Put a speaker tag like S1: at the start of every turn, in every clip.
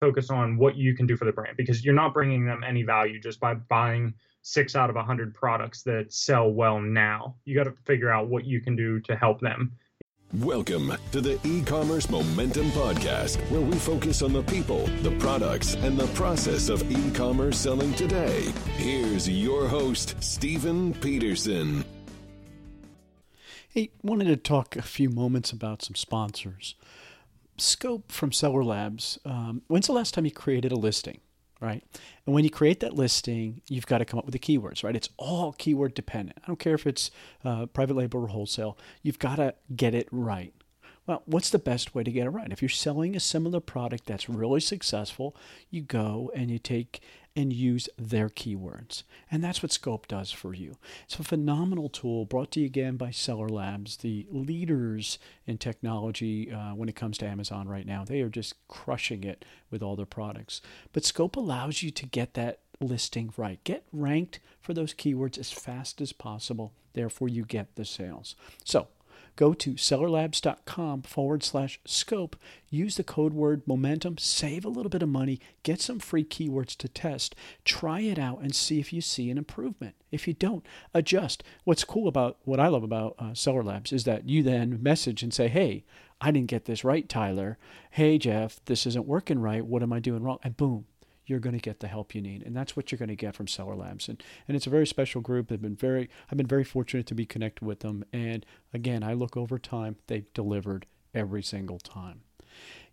S1: focus on what you can do for the brand because you're not bringing them any value just by buying six out of a hundred products that sell well now. You got to figure out what you can do to help them.
S2: Welcome to the e-commerce momentum podcast where we focus on the people, the products, and the process of e-commerce selling today. Here's your host, Stephen Peterson.
S3: Hey, wanted to talk a few moments about some sponsors. Scope from Seller Labs. Um, when's the last time you created a listing? right? And when you create that listing, you've got to come up with the keywords, right? It's all keyword dependent. I don't care if it's uh, private label or wholesale, you've got to get it right. Well, what's the best way to get it right? If you're selling a similar product that's really successful, you go and you take and use their keywords. And that's what Scope does for you. It's a phenomenal tool brought to you again by Seller Labs, the leaders in technology uh, when it comes to Amazon right now. They are just crushing it with all their products. But Scope allows you to get that listing right. Get ranked for those keywords as fast as possible. Therefore, you get the sales. So, Go to sellerlabs.com forward slash scope. Use the code word momentum, save a little bit of money, get some free keywords to test, try it out, and see if you see an improvement. If you don't, adjust. What's cool about what I love about uh, Seller Labs is that you then message and say, hey, I didn't get this right, Tyler. Hey, Jeff, this isn't working right. What am I doing wrong? And boom, you're going to get the help you need. And that's what you're going to get from Seller Labs. And, and it's a very special group. They've been very, I've been very fortunate to be connected with them. And again, I look over time, they've delivered every single time.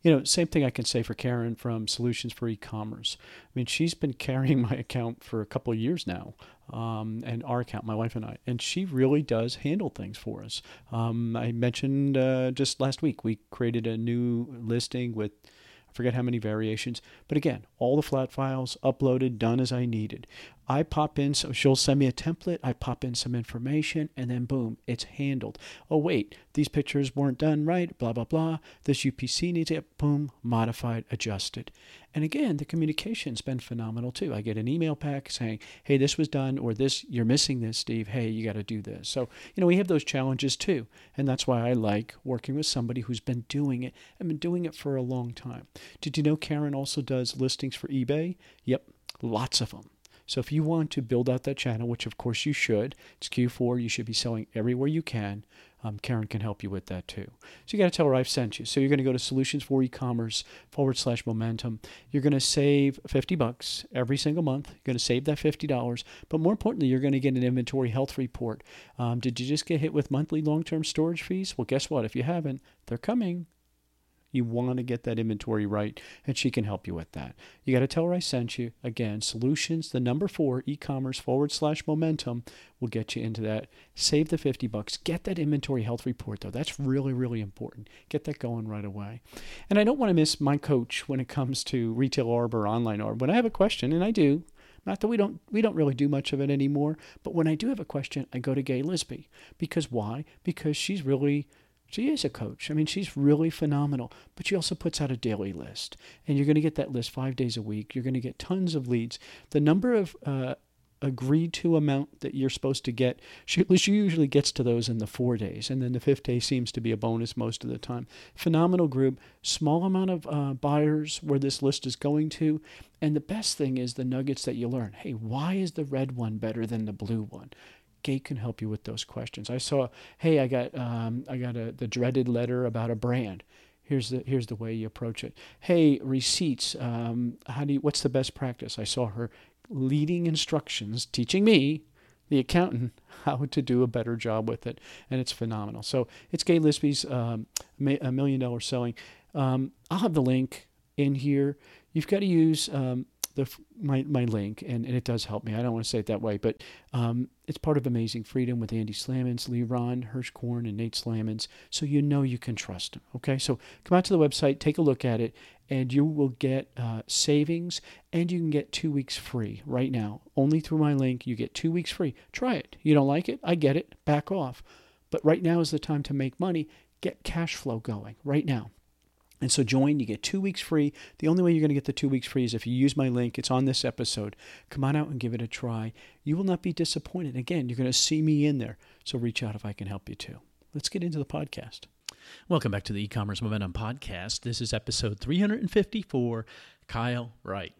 S3: You know, same thing I can say for Karen from Solutions for E-commerce. I mean, she's been carrying my account for a couple of years now, um, and our account, my wife and I, and she really does handle things for us. Um, I mentioned uh, just last week we created a new listing with forget how many variations. But again, all the flat files uploaded, done as I needed. I pop in, so she'll send me a template, I pop in some information, and then boom, it's handled. Oh, wait, these pictures weren't done right, blah, blah, blah. This UPC needs it, boom, modified, adjusted. And again, the communication's been phenomenal too. I get an email back saying, hey, this was done, or this, you're missing this, Steve. Hey, you got to do this. So, you know, we have those challenges too. And that's why I like working with somebody who's been doing it and been doing it for a long time. Did you know Karen also does listings for eBay? Yep, lots of them. So if you want to build out that channel, which of course you should, it's Q4, you should be selling everywhere you can. Um, Karen can help you with that too. So you got to tell her I've sent you. So you're going to go to solutions for e-commerce forward slash momentum. You're going to save 50 bucks every single month. You're going to save that $50. But more importantly, you're going to get an inventory health report. Um, did you just get hit with monthly long-term storage fees? Well, guess what? If you haven't, they're coming. You want to get that inventory right, and she can help you with that. You got to tell her I sent you. Again, solutions, the number four, e commerce forward slash momentum will get you into that. Save the 50 bucks. Get that inventory health report, though. That's really, really important. Get that going right away. And I don't want to miss my coach when it comes to retail ARB or online ARB. When I have a question, and I do, not that we don't we don't really do much of it anymore, but when I do have a question, I go to Gaye Lisby. Because why? Because she's really she is a coach. I mean, she's really phenomenal, but she also puts out a daily list. And you're going to get that list five days a week. You're going to get tons of leads. The number of uh, agreed to amount that you're supposed to get, she, she usually gets to those in the four days. And then the fifth day seems to be a bonus most of the time. Phenomenal group, small amount of uh, buyers where this list is going to. And the best thing is the nuggets that you learn. Hey, why is the red one better than the blue one? Gaye can help you with those questions. I saw, hey, I got um, I got a, the dreaded letter about a brand. Here's the here's the way you approach it. Hey, receipts. Um, how do you, what's the best practice? I saw her leading instructions, teaching me, the accountant, how to do a better job with it, and it's phenomenal. So it's Gaye Lisby's um, a million dollar selling. Um, I'll have the link in here. You've got to use um, the my my link, and, and it does help me. I don't want to say it that way, but um, it's part of Amazing Freedom with Andy Slamans, Liran, Hirschkorn, and Nate Slamans, so you know you can trust them. Okay, so come out to the website, take a look at it, and you will get uh, savings, and you can get two weeks free right now. Only through my link, you get two weeks free. Try it. You don't like it? I get it. Back off. But right now is the time to make money. Get cash flow going right now. And so join, you get two weeks free. The only way you're going to get the two weeks free is if you use my link. It's on this episode. Come on out and give it a try. You will not be disappointed. Again, you're going to see me in there. So reach out if I can help you too. Let's get into the podcast. Welcome back to the e-commerce momentum podcast. This is episode 354. Kyle Wright.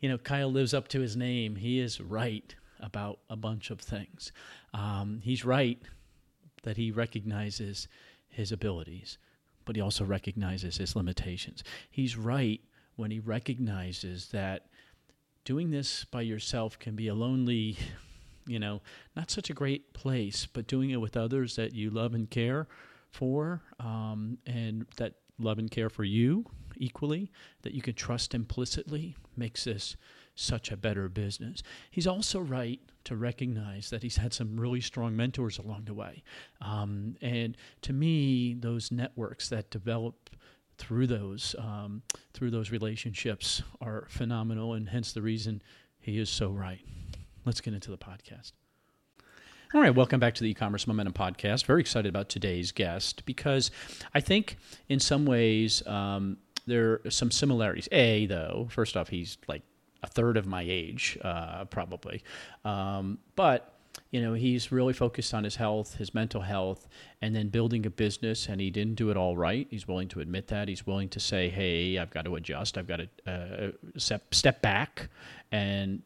S3: You know, Kyle lives up to his name. He is right about a bunch of things. Um, he's right that he recognizes his abilities, but he also recognizes his limitations. He's right when he recognizes that doing this by yourself can be a lonely, you know, not such a great place, but doing it with others that you love and care for, um, and that love and care for you equally, that you can trust implicitly, makes this such a better business. He's also right to recognize that he's had some really strong mentors along the way. Um, and to me, those networks that develop through those um, through those relationships are phenomenal, and hence the reason he is so right. Let's get into the podcast. All right, welcome back to the e-commerce momentum podcast. Very excited about today's guest because I think in some ways um, there are some similarities. A though, first off, he's like a third of my age, uh, probably, um, but you know, he's really focused on his health, his mental health, and then building a business. And he didn't do it all right. He's willing to admit that. He's willing to say, "Hey, I've got to adjust. I've got to uh, step step back." And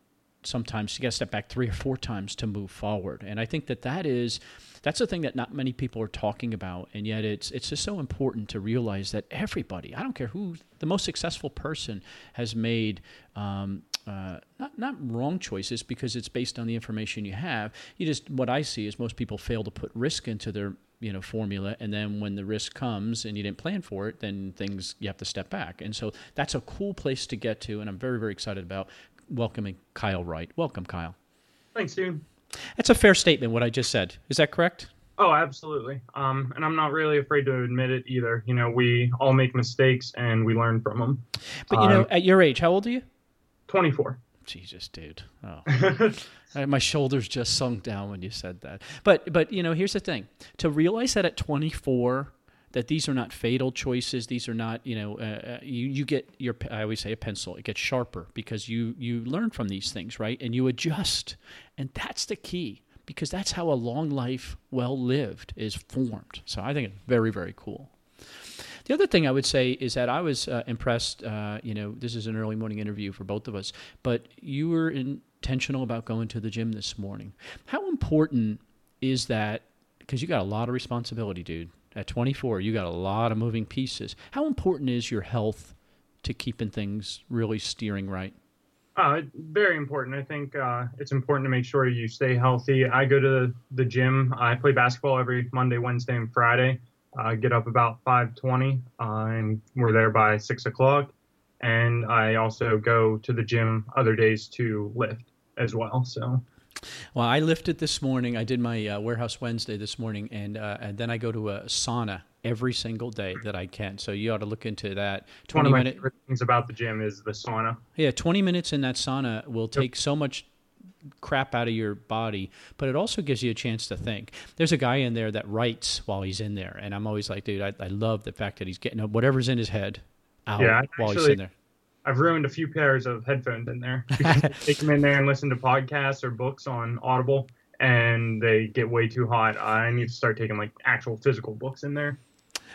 S3: sometimes you got to step back three or four times to move forward. And I think that that is that's the thing that not many people are talking about, and yet it's it's just so important to realize that everybody, I don't care who the most successful person, has made um, uh, not not wrong choices because it's based on the information you have. You just what I see is most people fail to put risk into their you know formula, and then when the risk comes and you didn't plan for it, then things you have to step back. And so that's a cool place to get to, and I'm very very excited about welcoming Kyle Wright. Welcome, Kyle.
S1: Thanks, dude.
S3: That's a fair statement. What I just said is that correct?
S1: Oh, absolutely. Um, and I'm not really afraid to admit it either. You know, we all make mistakes and we learn from them.
S3: But you um, know, at your age, how old are you?
S1: 24.
S3: Jesus, dude. Oh. My shoulders just sunk down when you said that. But but you know, here's the thing. To realize that at 24 that these are not fatal choices, these are not, you know, uh, uh, you you get your I always say a pencil, it gets sharper because you you learn from these things, right? And you adjust. And that's the key because that's how a long life well lived is formed. So I think it's very very cool. The other thing I would say is that I was uh, impressed. Uh, you know, this is an early morning interview for both of us, but you were intentional about going to the gym this morning. How important is that? Because you got a lot of responsibility, dude. At 24, you got a lot of moving pieces. How important is your health to keeping things really steering right?
S1: Uh, very important. I think uh, it's important to make sure you stay healthy. I go to the gym. I play basketball every Monday, Wednesday, and Friday. I get up about 5:20, uh, and we're there by six o'clock. And I also go to the gym other days to lift as well. So.
S3: Well, I lifted this morning. I did my uh, warehouse Wednesday this morning, and uh, and then I go to a sauna every single day that I can. So you ought to look into that.
S1: Twenty One favorite things about the gym is the sauna.
S3: Yeah, twenty minutes in that sauna will take yep. so much crap out of your body, but it also gives you a chance to think. There's a guy in there that writes while he's in there, and I'm always like, dude, I, I love the fact that he's getting whatever's in his head out yeah, while actually, he's in there.
S1: I've ruined a few pairs of headphones in there. take them in there and listen to podcasts or books on Audible, and they get way too hot. I need to start taking like actual physical books in there.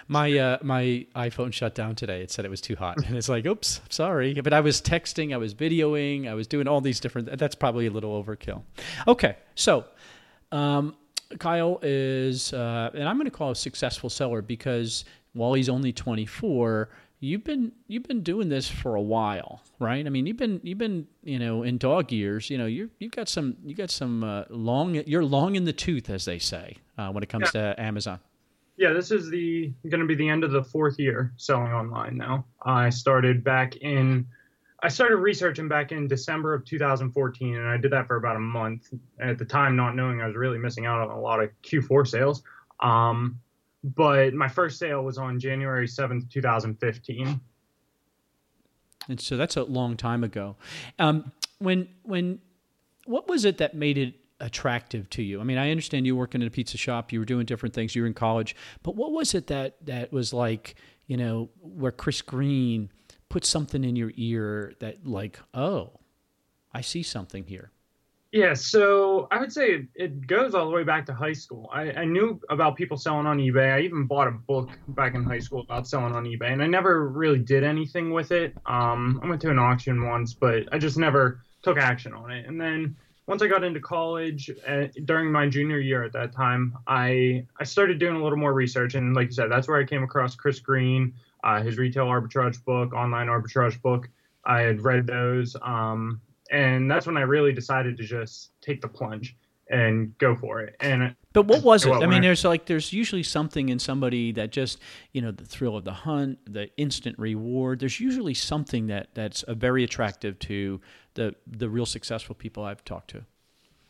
S3: My uh, my iPhone shut down today. It said it was too hot, and it's like, oops, sorry. But I was texting, I was videoing, I was doing all these different. That's probably a little overkill. Okay, so um, Kyle is, uh, and I'm going to call a successful seller because while he's only 24, you've been you've been doing this for a while, right? I mean, you've been you've been you know in dog years. You know, you you've got some you got some uh, long. You're long in the tooth, as they say, uh, when it comes yeah. to Amazon
S1: yeah, this is the going to be the end of the fourth year selling online now. I started back in I started researching back in December of 2014 and I did that for about a month at the time not knowing I was really missing out on a lot of Q4 sales. Um, but my first sale was on January 7th, 2015.
S3: And so that's a long time ago. Um, when when what was it that made it attractive to you? I mean, I understand you working in a pizza shop, you were doing different things, you were in college, but what was it that that was like, you know, where Chris Green put something in your ear that like, oh, I see something here?
S1: Yeah, so I would say it, goes all the way back to high school. I, I, knew about people selling on eBay. I even bought a book back in high school about selling on eBay, and I never really did anything with it. Um, I went to an auction once, but I just never took action on it. And then once I got into college, uh, during my junior year at that time, I I started doing a little more research, and like you said, that's where I came across Chris Green, uh, his retail arbitrage book, online arbitrage book. I had read those. Um, and that's when I really decided to just take the plunge and go for it. And
S3: but what was it? I mean, there's like there's usually something in somebody that just you know the thrill of the hunt, the instant reward. There's usually something that that's very attractive to the the real successful people I've talked to.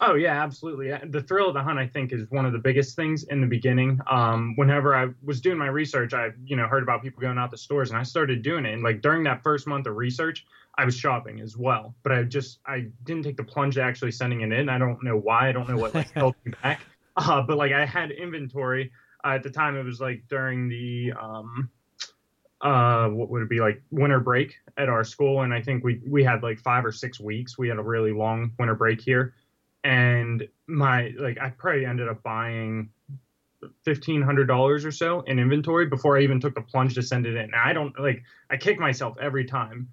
S1: Oh yeah, absolutely. The thrill of the hunt, I think, is one of the biggest things in the beginning. Um, whenever I was doing my research, I you know heard about people going out to stores, and I started doing it. And like during that first month of research, I was shopping as well, but I just I didn't take the plunge to actually sending it in. I don't know why. I don't know what like held me back. Uh, but like I had inventory uh, at the time. It was like during the um, uh, what would it be like winter break at our school, and I think we we had like five or six weeks. We had a really long winter break here, and my like I probably ended up buying fifteen hundred dollars or so in inventory before I even took the plunge to send it in. Now, I don't like I kick myself every time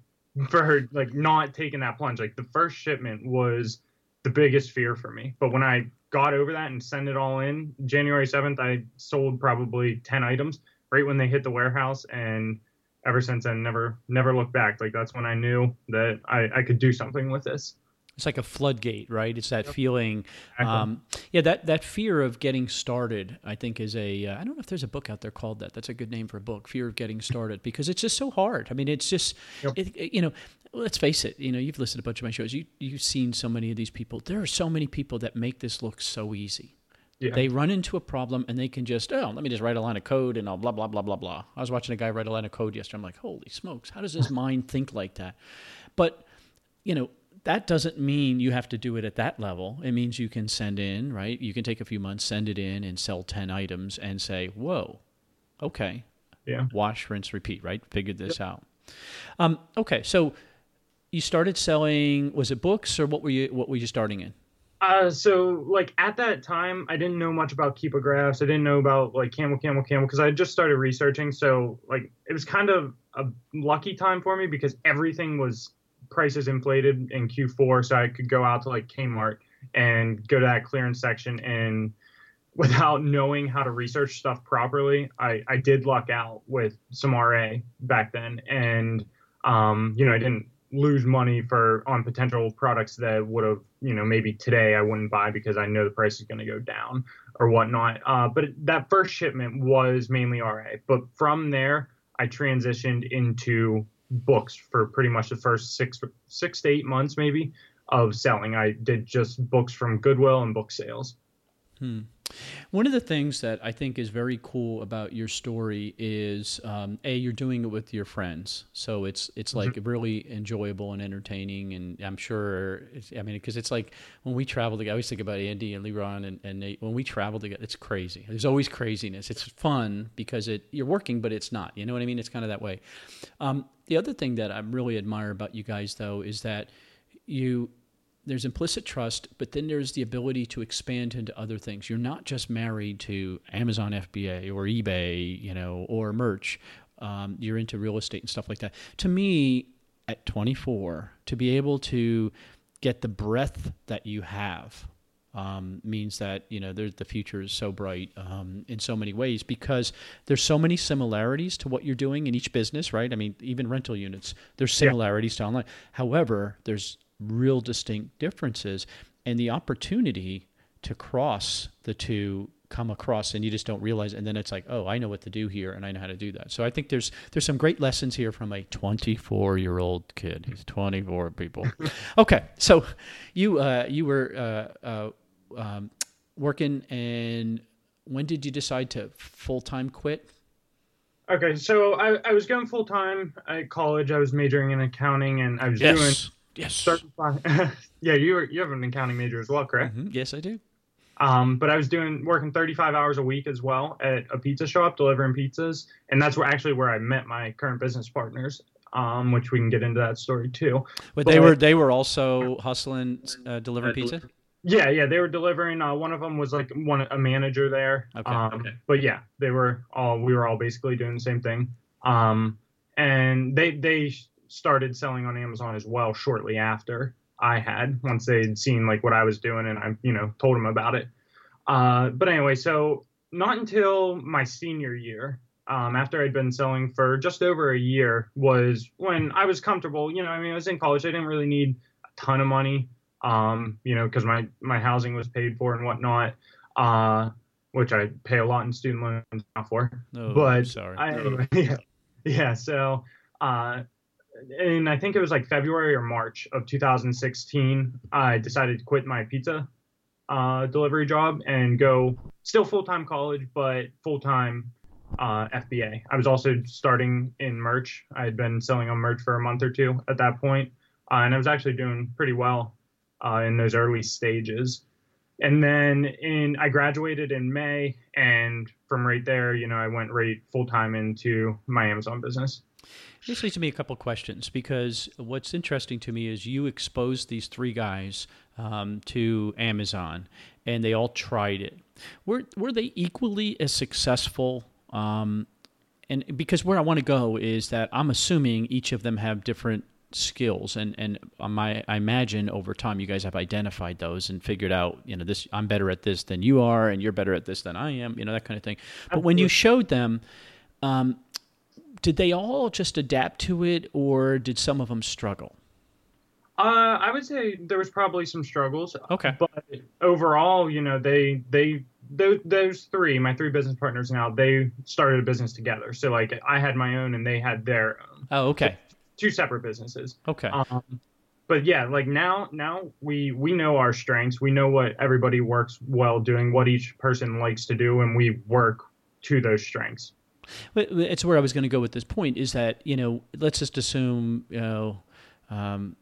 S1: for her like not taking that plunge. Like the first shipment was the biggest fear for me. But when I got over that and sent it all in, January 7th, I sold probably 10 items right when they hit the warehouse. And ever since then, never, never looked back. Like that's when I knew that I, I could do something with this
S3: it's like a floodgate, right? It's that yep. feeling. Um, yeah, that that fear of getting started, I think, is a. Uh, I don't know if there's a book out there called that. That's a good name for a book. Fear of getting started because it's just so hard. I mean, it's just, yep. it, it, you know, let's face it. You know, you've listened to a bunch of my shows. You you've seen so many of these people. There are so many people that make this look so easy. Yeah. They run into a problem and they can just, oh, let me just write a line of code and I'll blah, blah, blah, blah, blah. I was watching a guy write a line of code yesterday. I'm like, holy smokes, how does his mind think like that? But, you know, that doesn't mean you have to do it at that level. It means you can send in, right? You can take a few months, send it in, and sell 10 items and say, whoa, okay.
S1: Yeah.
S3: Wash, rinse, repeat, right? Figured this yep. out. Um, okay. So you started selling, was it books or what were you, what were you starting in?
S1: Uh, so like at that time, I didn't know much about Keepa graphs. I didn't know about like camel, camel, camel because I just started researching. So like it was kind of a lucky time for me because everything was prices inflated in Q4, so I could go out to like Kmart and go to that clearance section and without knowing how to research stuff properly, I, I did luck out with some RA back then. And, um, you know, I didn't lose money for on potential products that would have, you know, maybe today I wouldn't buy because I know the price is going to go down or whatnot. Uh, but that first shipment was mainly RA. But from there, I transitioned into books for pretty much the first six six to eight months maybe of selling. I did just books from Goodwill and book sales.
S3: Hmm. One of the things that I think is very cool about your story is um, a you're doing it with your friends, so it's it's like mm-hmm. really enjoyable and entertaining, and I'm sure I mean because it's like when we travel together. I always think about Andy and Liran and, and Nate. When we travel together, it's crazy. There's always craziness. It's fun because it you're working, but it's not. You know what I mean? It's kind of that way. Um, the other thing that I really admire about you guys though is that you there's implicit trust, but then there's the ability to expand into other things. You're not just married to Amazon FBA or eBay, you know, or merch. Um, you're into real estate and stuff like that. To me, at 24, to be able to get the breadth that you have um, means that you know the future is so bright um, in so many ways because there's so many similarities to what you're doing in each business, right? I mean, even rental units, there's similarities yeah. to online. However, there's real distinct differences and the opportunity to cross the two come across and you just don't realize it. and then it's like oh i know what to do here and i know how to do that. So i think there's there's some great lessons here from a 24 year old kid. He's 24 people. Okay. So you uh, you were uh, uh, um, working and when did you decide to full-time quit?
S1: Okay. So i, I was going full-time at college. I was majoring in accounting and i was
S3: yes.
S1: doing
S3: Yes.
S1: yeah, you you have an accounting major as well, correct?
S3: Mm-hmm. Yes, I do.
S1: Um, but I was doing working 35 hours a week as well at a pizza shop delivering pizzas, and that's where actually where I met my current business partners. Um, which we can get into that story too.
S3: But, but they were they were also hustling, uh, delivering pizza.
S1: Yeah, yeah, they were delivering. Uh, one of them was like one a manager there.
S3: Okay,
S1: Um,
S3: okay.
S1: But yeah, they were all we were all basically doing the same thing. Um, and they they started selling on Amazon as well shortly after I had once they'd seen like what I was doing and I you know told them about it. Uh, but anyway, so not until my senior year, um, after I'd been selling for just over a year, was when I was comfortable. You know, I mean, I was in college. I didn't really need a ton of money, um, you know, because my my housing was paid for and whatnot, uh, which I pay a lot in student loans now for.
S3: Oh,
S1: but
S3: sorry.
S1: I, yeah, yeah. So, uh, and I think it was like February or March of 2016, I decided to quit my pizza uh, delivery job and go still full time college, but full time uh, FBA. I was also starting in merch. I had been selling on merch for a month or two at that point, uh, and I was actually doing pretty well uh, in those early stages. And then in I graduated in May, and from right there, you know, I went right full time into my Amazon business.
S3: This leads to me a couple questions because what's interesting to me is you exposed these three guys um, to Amazon, and they all tried it. Were were they equally as successful? Um, and because where I want to go is that I'm assuming each of them have different skills, and and my I imagine over time you guys have identified those and figured out you know this I'm better at this than you are, and you're better at this than I am, you know that kind of thing. But when you showed them. Um, did they all just adapt to it or did some of them struggle
S1: Uh, I would say there was probably some struggles,
S3: okay
S1: but overall, you know, they they those, those three, my three business partners now, they started a business together. So like I had my own and they had their own,
S3: oh okay
S1: two separate businesses.
S3: okay
S1: Um, but yeah, like now, now we we know our strengths. We know what everybody works well doing, what each person likes to do, and we work to those strengths.
S3: But it's where i was going to go with this point is that you know let's just assume you know um,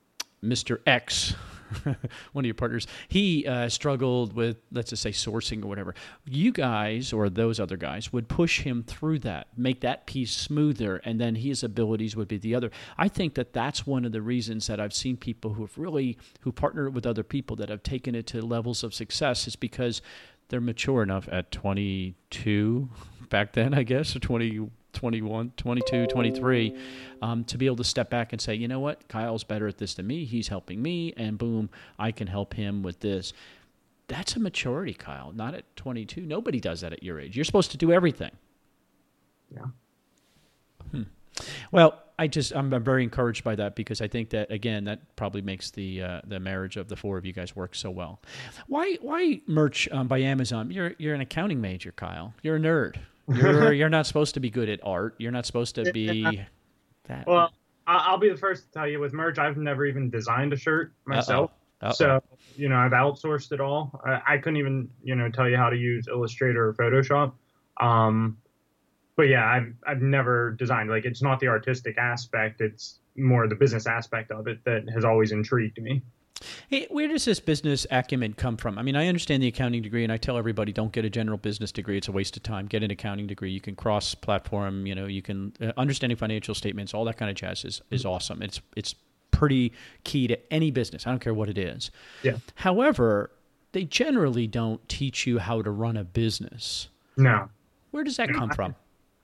S3: mr x one of your partners he uh, struggled with let's just say sourcing or whatever. You guys or those other guys would push him through that make that piece smoother and then his abilities would be the other. I think that that's one of the reasons that i've seen people who have really who partnered with other people that have taken it to levels of success is because they're mature enough at 22 back then i guess or 20 21 22 23 um, to be able to step back and say you know what kyle's better at this than me he's helping me and boom i can help him with this that's a maturity kyle not at 22 nobody does that at your age you're supposed to do everything
S1: Yeah.
S3: Hmm. Well, I just I'm very encouraged by that because I think that again that probably makes the uh, the marriage of the four of you guys work so well. Why why merch um, by Amazon? You're you're an accounting major, Kyle. You're a nerd. You're you're not supposed to be good at art. You're not supposed to be that.
S1: Well, I- I'll be the first to tell you with merch, I've never even designed a shirt myself.
S3: Uh-oh.
S1: So, you know, I've outsourced it all. I, I couldn't even, you know, tell you how to use Illustrator or Photoshop. Um, but yeah, I've, I've never designed, like, it's not the artistic aspect. It's more the business aspect of it that has always intrigued me.
S3: Hey, where does this business acumen come from? I mean, I understand the accounting degree, and I tell everybody don't get a general business degree; it's a waste of time. Get an accounting degree. You can cross-platform. You know, you can uh, understanding financial statements, all that kind of jazz is is awesome. It's it's pretty key to any business. I don't care what it is.
S1: Yeah.
S3: However, they generally don't teach you how to run a business.
S1: No.
S3: Where does that come from?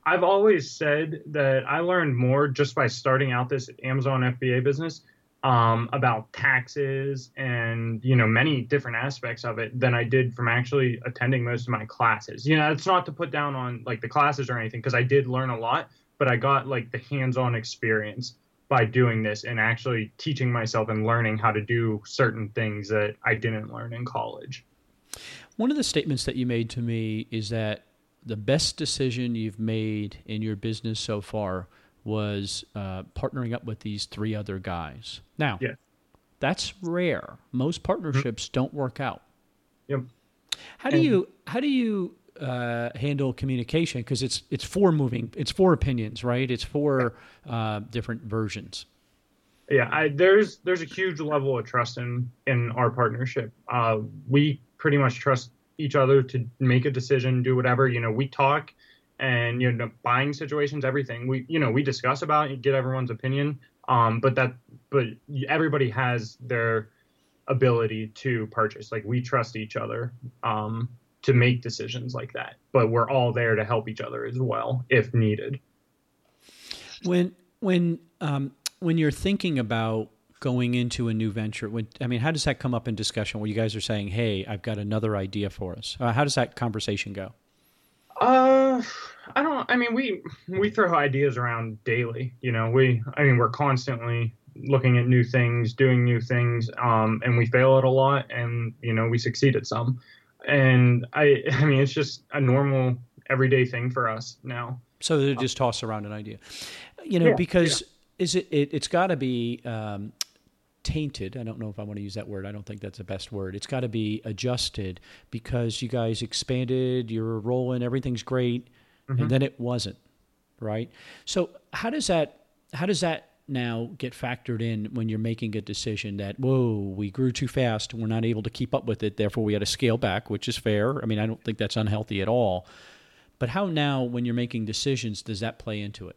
S1: I've always said that I learned more just by starting out this Amazon FBA business um, about taxes and you know many different aspects of it than I did from actually attending most of my classes. You know, it's not to put down on like the classes or anything because I did learn a lot, but I got like the hands-on experience by doing this and actually teaching myself and learning how to do certain things that I didn't learn in college.
S3: One of the statements that you made to me is that the best decision you've made in your business so far was uh, partnering up with these three other guys. Now,
S1: Yeah.
S3: that's rare. Most partnerships don't work out.
S1: Yep.
S3: How do
S1: And-
S3: you how do you uh, handle communication? Because it's it's four moving, it's four opinions, right? It's four uh, different versions.
S1: yeah I, there's there's a huge level of trust in in our partnership uh, we pretty much trust each other to make a decision do whatever you know we talk and you know buying situations everything we you know we discuss about it get everyone's opinion um but that but everybody has their ability to purchase. Like we trust each other um, to make decisions like that, but we're all there to help each other as well if needed.
S3: When when um, when you're thinking about going into a new venture, when I mean, how does that come up in discussion? Where you guys are saying, "Hey, I've got another idea for us." Uh, how does that conversation go?
S1: Uh, I don't. I mean, we we throw ideas around daily. You know, we. I mean, we're constantly looking at new things, doing new things, um, and we fail at a lot, and you know, we succeed at some. And I, I mean, it's just a normal, everyday thing for us now.
S3: So they just toss around an idea, you know,
S1: Yeah,
S3: because
S1: yeah.
S3: is it, it it's got to be um, tainted. I don't know if I want to use that word. I don't think that's the best word. It's got to be adjusted because you guys expanded, you're rolling, everything's great, and mm-hmm. then it wasn't, right? So how does that how does that now get factored in when you're making a decision that whoa we grew too fast we're not able to keep up with it therefore we had to scale back which is fair i mean i don't think that's unhealthy at all but how now when you're making decisions does that play into it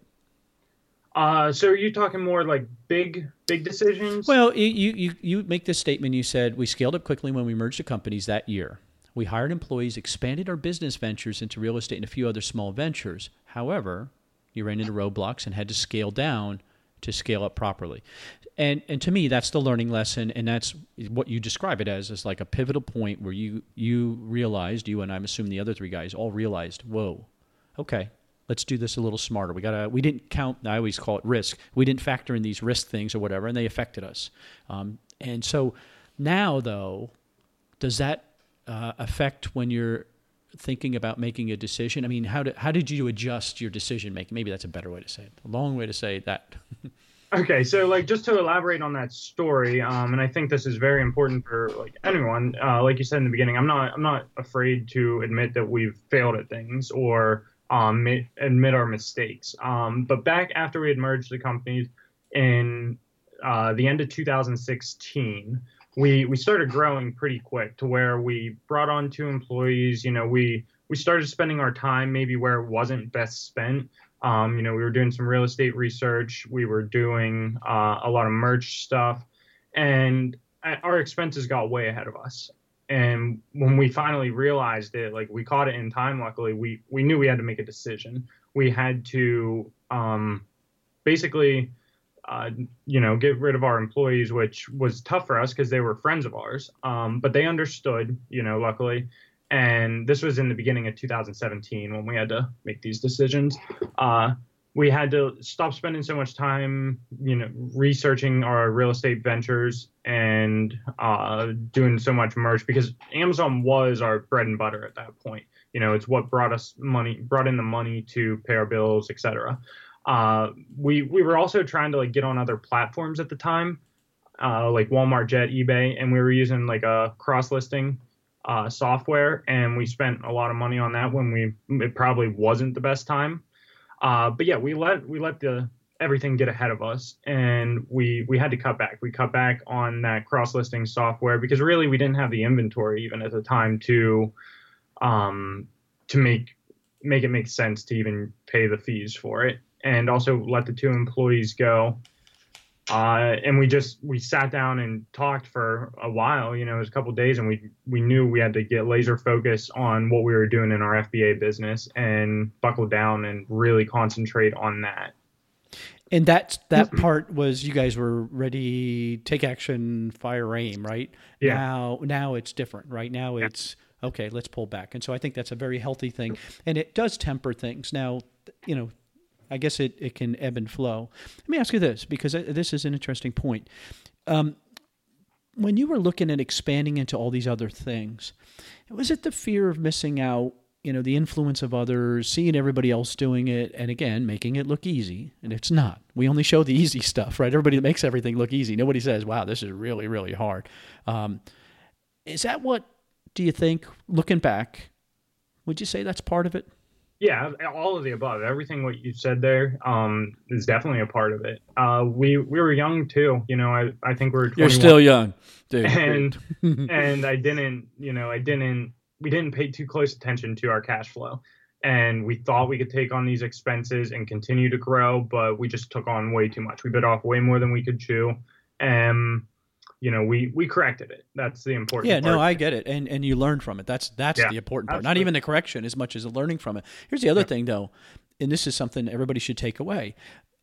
S1: Uh, so are you talking more like big, big decisions?
S3: Well, you, you, you make this statement. You said we scaled up quickly when we merged the companies that year. We hired employees, expanded our business ventures into real estate and a few other small ventures. However, you ran into roadblocks and had to scale down to scale up properly. And and to me, that's the learning lesson, and that's what you describe it as, is like a pivotal point where you you realized, you and I'm assuming the other three guys all realized, whoa, okay, let's do this a little smarter. We gotta. We didn't count. I always call it risk. We didn't factor in these risk things or whatever, and they affected us. Um, and so now, though, does that uh, affect when you're thinking about making a decision? I mean, how did how did you adjust your decision making? Maybe that's a better way to say it. A long way to say that.
S1: Okay, so like just to elaborate on that story, um, and I think this is very important for like anyone. Uh, like you said in the beginning, I'm not I'm not afraid to admit that we've failed at things or um, admit our mistakes. Um, but back after we had merged the companies in uh, the end of 2016, we we started growing pretty quick to where we brought on two employees. You know, we we started spending our time maybe where it wasn't best spent. Um, you know, we were doing some real estate research. We were doing uh, a lot of merch stuff, and uh, our expenses got way ahead of us. And when we finally realized it, like we caught it in time. Luckily, we we knew we had to make a decision. We had to um, basically, uh, you know, get rid of our employees, which was tough for us because they were friends of ours. Um, but they understood, you know, luckily and this was in the beginning of 2017 when we had to make these decisions. Uh, we had to stop spending so much time, you know, researching our real estate ventures and uh, doing so much merch because Amazon was our bread and butter at that point. You know, it's what brought us money, brought in the money to pay our bills, etc. Uh, we we were also trying to like get on other platforms at the time, uh, like Walmart, Jet, eBay, and we were using like a cross listing uh, software, and we spent a lot of money on that when we it probably wasn't the best time. Uh, but yeah, we let we let the everything get ahead of us, and we we had to cut back. We cut back on that cross listing software because really we didn't have the inventory even at the time to um, to make make it make sense to even pay the fees for it, and also let the two employees go uh, and we just we sat down and talked for a while. You know, it was a couple of days, and we we knew we had to get laser focus on what we were doing in our FBA business and buckle down and really concentrate on that.
S3: And that that part was you guys were ready, take action, fire aim, right?
S1: Yeah.
S3: Now now it's different, right? Now it's okay, let's pull back. And so I think that's a very healthy thing. And it does temper things. Now, you know, I guess it, it can ebb and flow. Let me ask you this, because this is an interesting point. Um, when you were looking at expanding into all these other things, was it the fear of missing out you know the influence of others seeing everybody else doing it and again making it look easy? And it's not. We only show the easy stuff right? Everybody makes everything look easy. Nobody says wow this is really really hard. Um, is that what do you think looking back would you say that's part of it
S1: Yeah, all of the above. Everything what you said there um, is definitely a part of it. Uh, we we were young too. You know, I, I think we were 21.
S3: you're still young dude
S1: and and I didn't, you know, I didn't. We didn't pay too close attention to our cash flow, and we thought we could take on these expenses and continue to grow, but we just took on way too much. We bit off way more than we could chew, and you know we we corrected it that's the important
S3: yeah
S1: part.
S3: no i get it and and you learn from it that's that's
S1: Yeah,
S3: the important part not even the correction as much as the learning from it here's the other thing though and this is something everybody should take away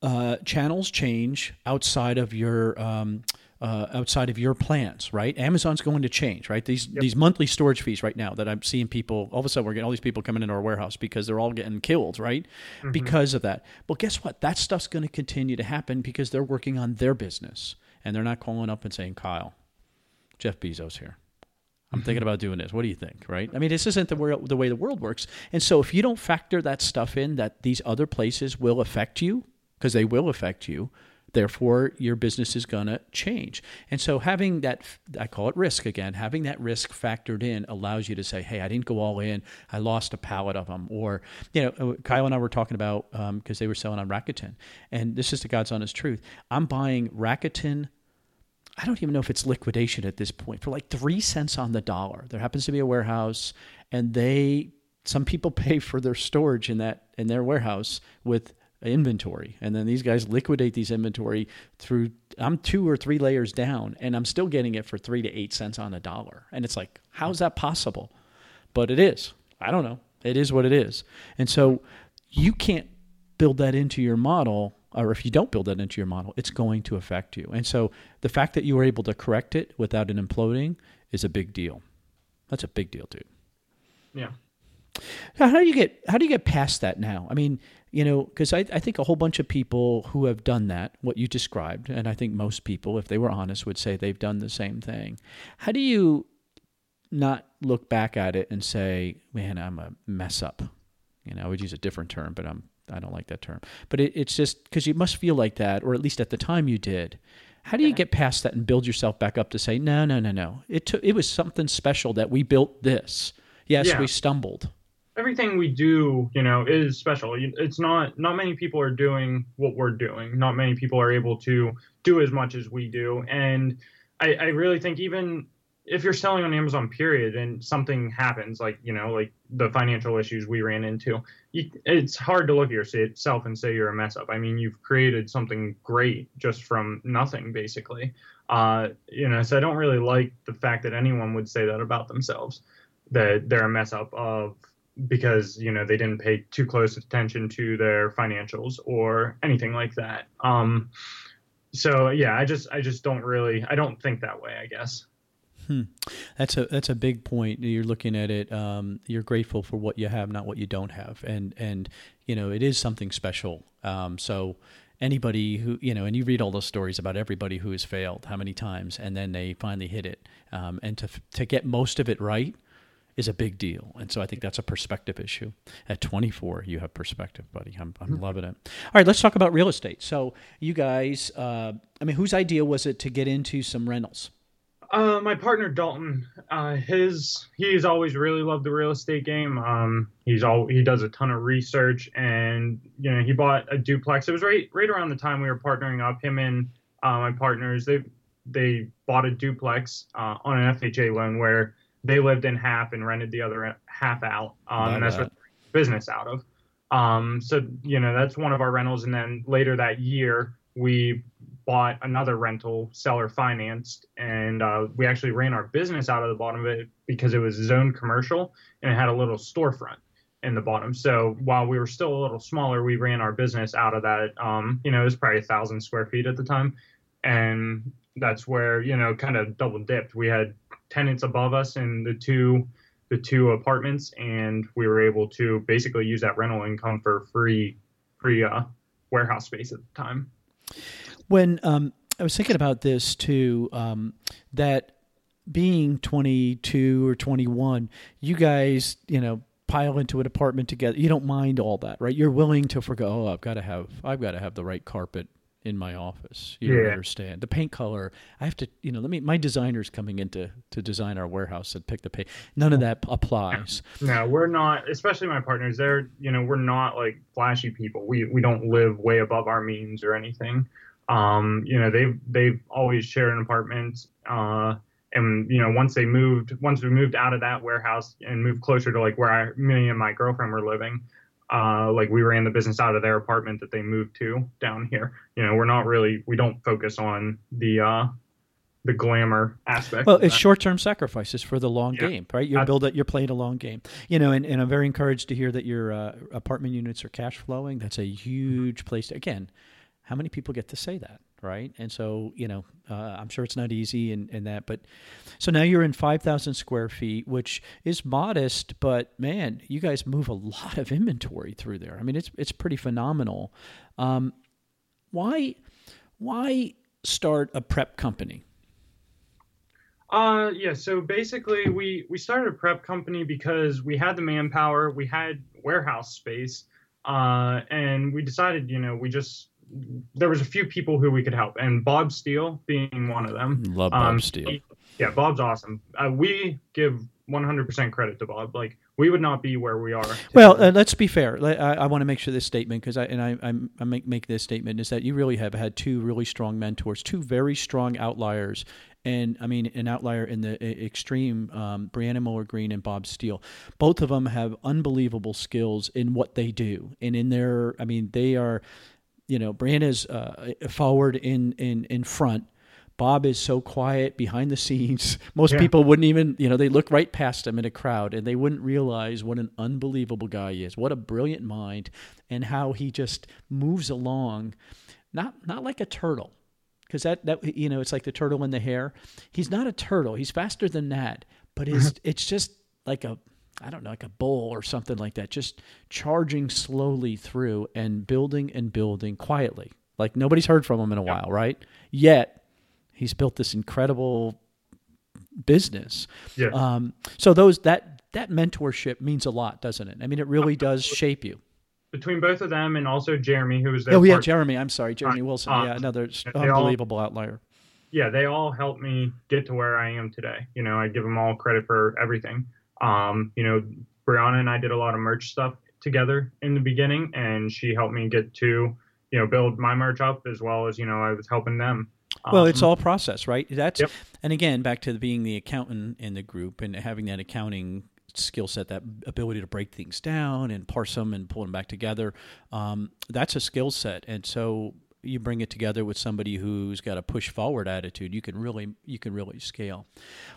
S3: uh, channels change outside of your um, uh, outside of your plans, right? Amazon's going to change, right? These these monthly storage fees right now that I'm seeing people all of a sudden we're getting all these people coming into our warehouse because they're all getting killed, right? Because of that. Well, guess what? That stuff's going to continue to happen because they're working on their business and they're not calling up and saying, "Kyle, Jeff Bezos here. I'm thinking mm-hmm. about doing this. What do you think? Right? I mean, this isn't the, wor- the way the world works. And so, if you don't factor that stuff in, that these other places will affect you, because they will affect you, therefore, your business is going to change. And so, having that, I call it risk again, having that risk factored in allows you to say, hey, I didn't go all in. I lost a pallet of them. Or, you know, uh, Kyle and I were talking about, because they were selling on Rakuten. And this is the God's honest truth. I'm buying Rakuten I don't even know if it's liquidation at this point for like three cents on the dollar. There happens to be a warehouse, and they some people pay for their storage in that in their warehouse with inventory, and then these guys liquidate these inventory through. I'm two or three layers down, and I'm still getting it for three to eight cents on a dollar, and it's like, how's that possible? But it is. I don't know. It is what it is, and so you can't build that into your model or if you don't build that into your model, it's going to affect you. And so the fact that you were able to correct it without it imploding is a big deal. That's a big deal, dude.
S1: yeah
S3: how do you get how do you get past that now? I mean, you know, because I, I think a whole bunch of people who have done that, what you described, and I think most people, if they were honest, would say they've done the same thing. How do you not look back at it and say, "Man, I'm a mess up"? You know, I would use a different term, but I'm I don't like that term. But it, it's just because you must feel like that, or at least at the time you did. How do you get past that and build yourself back up to say, no, no, no, no? It took, it was something special that we built this. Yes,
S1: Yeah.
S3: we stumbled.
S1: Everything we do, you know, is special. It's not not many people are doing what we're doing. Not many people are able to do as much as we do. And I, I really think even if you're selling on Amazon, period, and something happens, like you know, like the financial issues we ran into, you, it's hard to look at yourself and say you're a mess up. I mean, you've created something great just from nothing, basically. Uh, you know, so I don't really like the fact that anyone would say that about themselves, that they're a mess up of because you know they didn't pay too close attention to their financials or anything like that. Um, so yeah, I just I just don't really I don't think that way. I guess.
S3: That's a that's a big point. You're looking at it. Um, you're grateful for what you have, not what you don't have, and and you know it is something special. Um, so anybody who you know, and you read all those stories about everybody who has failed, how many times, and then they finally hit it, um, and to to get most of it right is a big deal. And so I think that's a perspective issue. At 24, you have perspective, buddy. I'm, I'm loving it. All right, let's talk about real estate. So you guys, uh, I mean, whose idea was it to get into some rentals?
S1: Uh, my partner Dalton, uh, his he's always really loved the real estate game. Um, he's all he does a ton of research, and you know he bought a duplex. It was right right around the time we were partnering up. Him and uh, my partners they they bought a duplex uh, on an FHA loan where they lived in half and rented the other half out. Um, and that's
S3: that.
S1: what business out of. Um, so you know that's one of our rentals, and then later that year we bought another rental seller financed, and uh, we actually ran our business out of the bottom of it because it was zoned commercial and it had a little storefront in the bottom. So while we were still a little smaller, we ran our business out of that. Um, you know, it was probably a thousand square feet at the time, and that's where you know kind of double dipped. We had tenants above us in the two the two apartments, and we were able to basically use that rental income for free free uh, warehouse space at the time.
S3: When um, I was thinking about this too, um, that being 22 or 21, you guys, you know, pile into an apartment together. You don't mind all that, right? You're willing to forgo. Oh, I've got to have, I've got to have the right carpet in my office. You
S1: Yeah.
S3: understand the paint color. I have to, you know, let me. My designer's coming in to to design our warehouse and pick the paint. None of that applies.
S1: No, we're not. Especially my partners. They're you know we're not like flashy people. We we don't live way above our means or anything. Um, you know they've they've always shared an apartment. Uh, and you know once they moved, once we moved out of that warehouse and moved closer to like where I, me and my girlfriend were living. Uh, like we ran the business out of their apartment that they moved to down here. You know, we're not really, we don't focus on the, uh, the glamour aspect.
S3: Well, it's short term sacrifices for the long
S1: Yeah.
S3: game, right? You're build you're playing a long game, you know. And, and I'm very encouraged to hear that your uh, apartment units are cash flowing. That's a huge place. To, again, how many people get to say that, right? And so, you know, uh, I'm sure it's not easy and, and that, but so now you're in 5,000 square feet, which is modest, but man, you guys move a lot of inventory through there. I mean, it's it's pretty phenomenal. Um, why why start a prep company?
S1: Uh, yeah. So basically, we we started a prep company because we had the manpower, we had warehouse space, uh, and we decided, you know, we just there was a few people who we could help, and Bob Steele being one of them.
S3: Love Bob
S1: Um,
S3: Steele.
S1: he- yeah, Bob's awesome. Uh, we give 100% credit to Bob. Like we would not be where we are.
S3: Well, uh, let's be fair. Let- I, I want to make sure this statement because I and I, I'm- I make make this statement is that you really have had two really strong mentors, two very strong outliers, and I mean an outlier in the extreme, um, Brianna Muller Green and Bob Steele. Both of them have unbelievable skills in what they do, and in their, I mean, they are, you know, Brianna's uh, forward in in in front. Bob is so quiet behind the scenes. Most
S1: Yeah.
S3: people wouldn't even, you know, they look right past him in a crowd and they wouldn't realize what an unbelievable guy he is. What a brilliant mind and how he just moves along not not like a turtle. Cuz that that you know, it's like the turtle in the hare. He's not a turtle. He's faster than that, but it's it's just like a I don't know, like a bull or something like that, just charging slowly through and building and building quietly. Like nobody's heard from him in a while, right? Yet he's built this incredible business.
S1: Yeah.
S3: Um, so those that that mentorship means a lot, doesn't it? I mean, it really does shape you.
S1: Between both of them and also Jeremy, who was their
S3: Oh yeah, Jeremy. I'm sorry, Jeremy Wilson.
S1: uh,
S3: Yeah, another s-
S1: they all-
S3: unbelievable outlier.
S1: yeah, they all helped me get to where I am today. You know, I give them all credit for everything. Um, you know, Brianna and I did a lot of merch stuff together in the beginning, and she helped me get to, you know, build my merch up as well as you know I was helping them.
S3: Well, it's
S1: Um,
S3: all process, right? That's
S1: Yep.
S3: and again back to being the accountant in the group and having that accounting skill set, that ability to break things down and parse them and pull them back together. Um, that's a skill set, and so you bring it together with somebody who's got a push forward attitude. You can really you can really scale.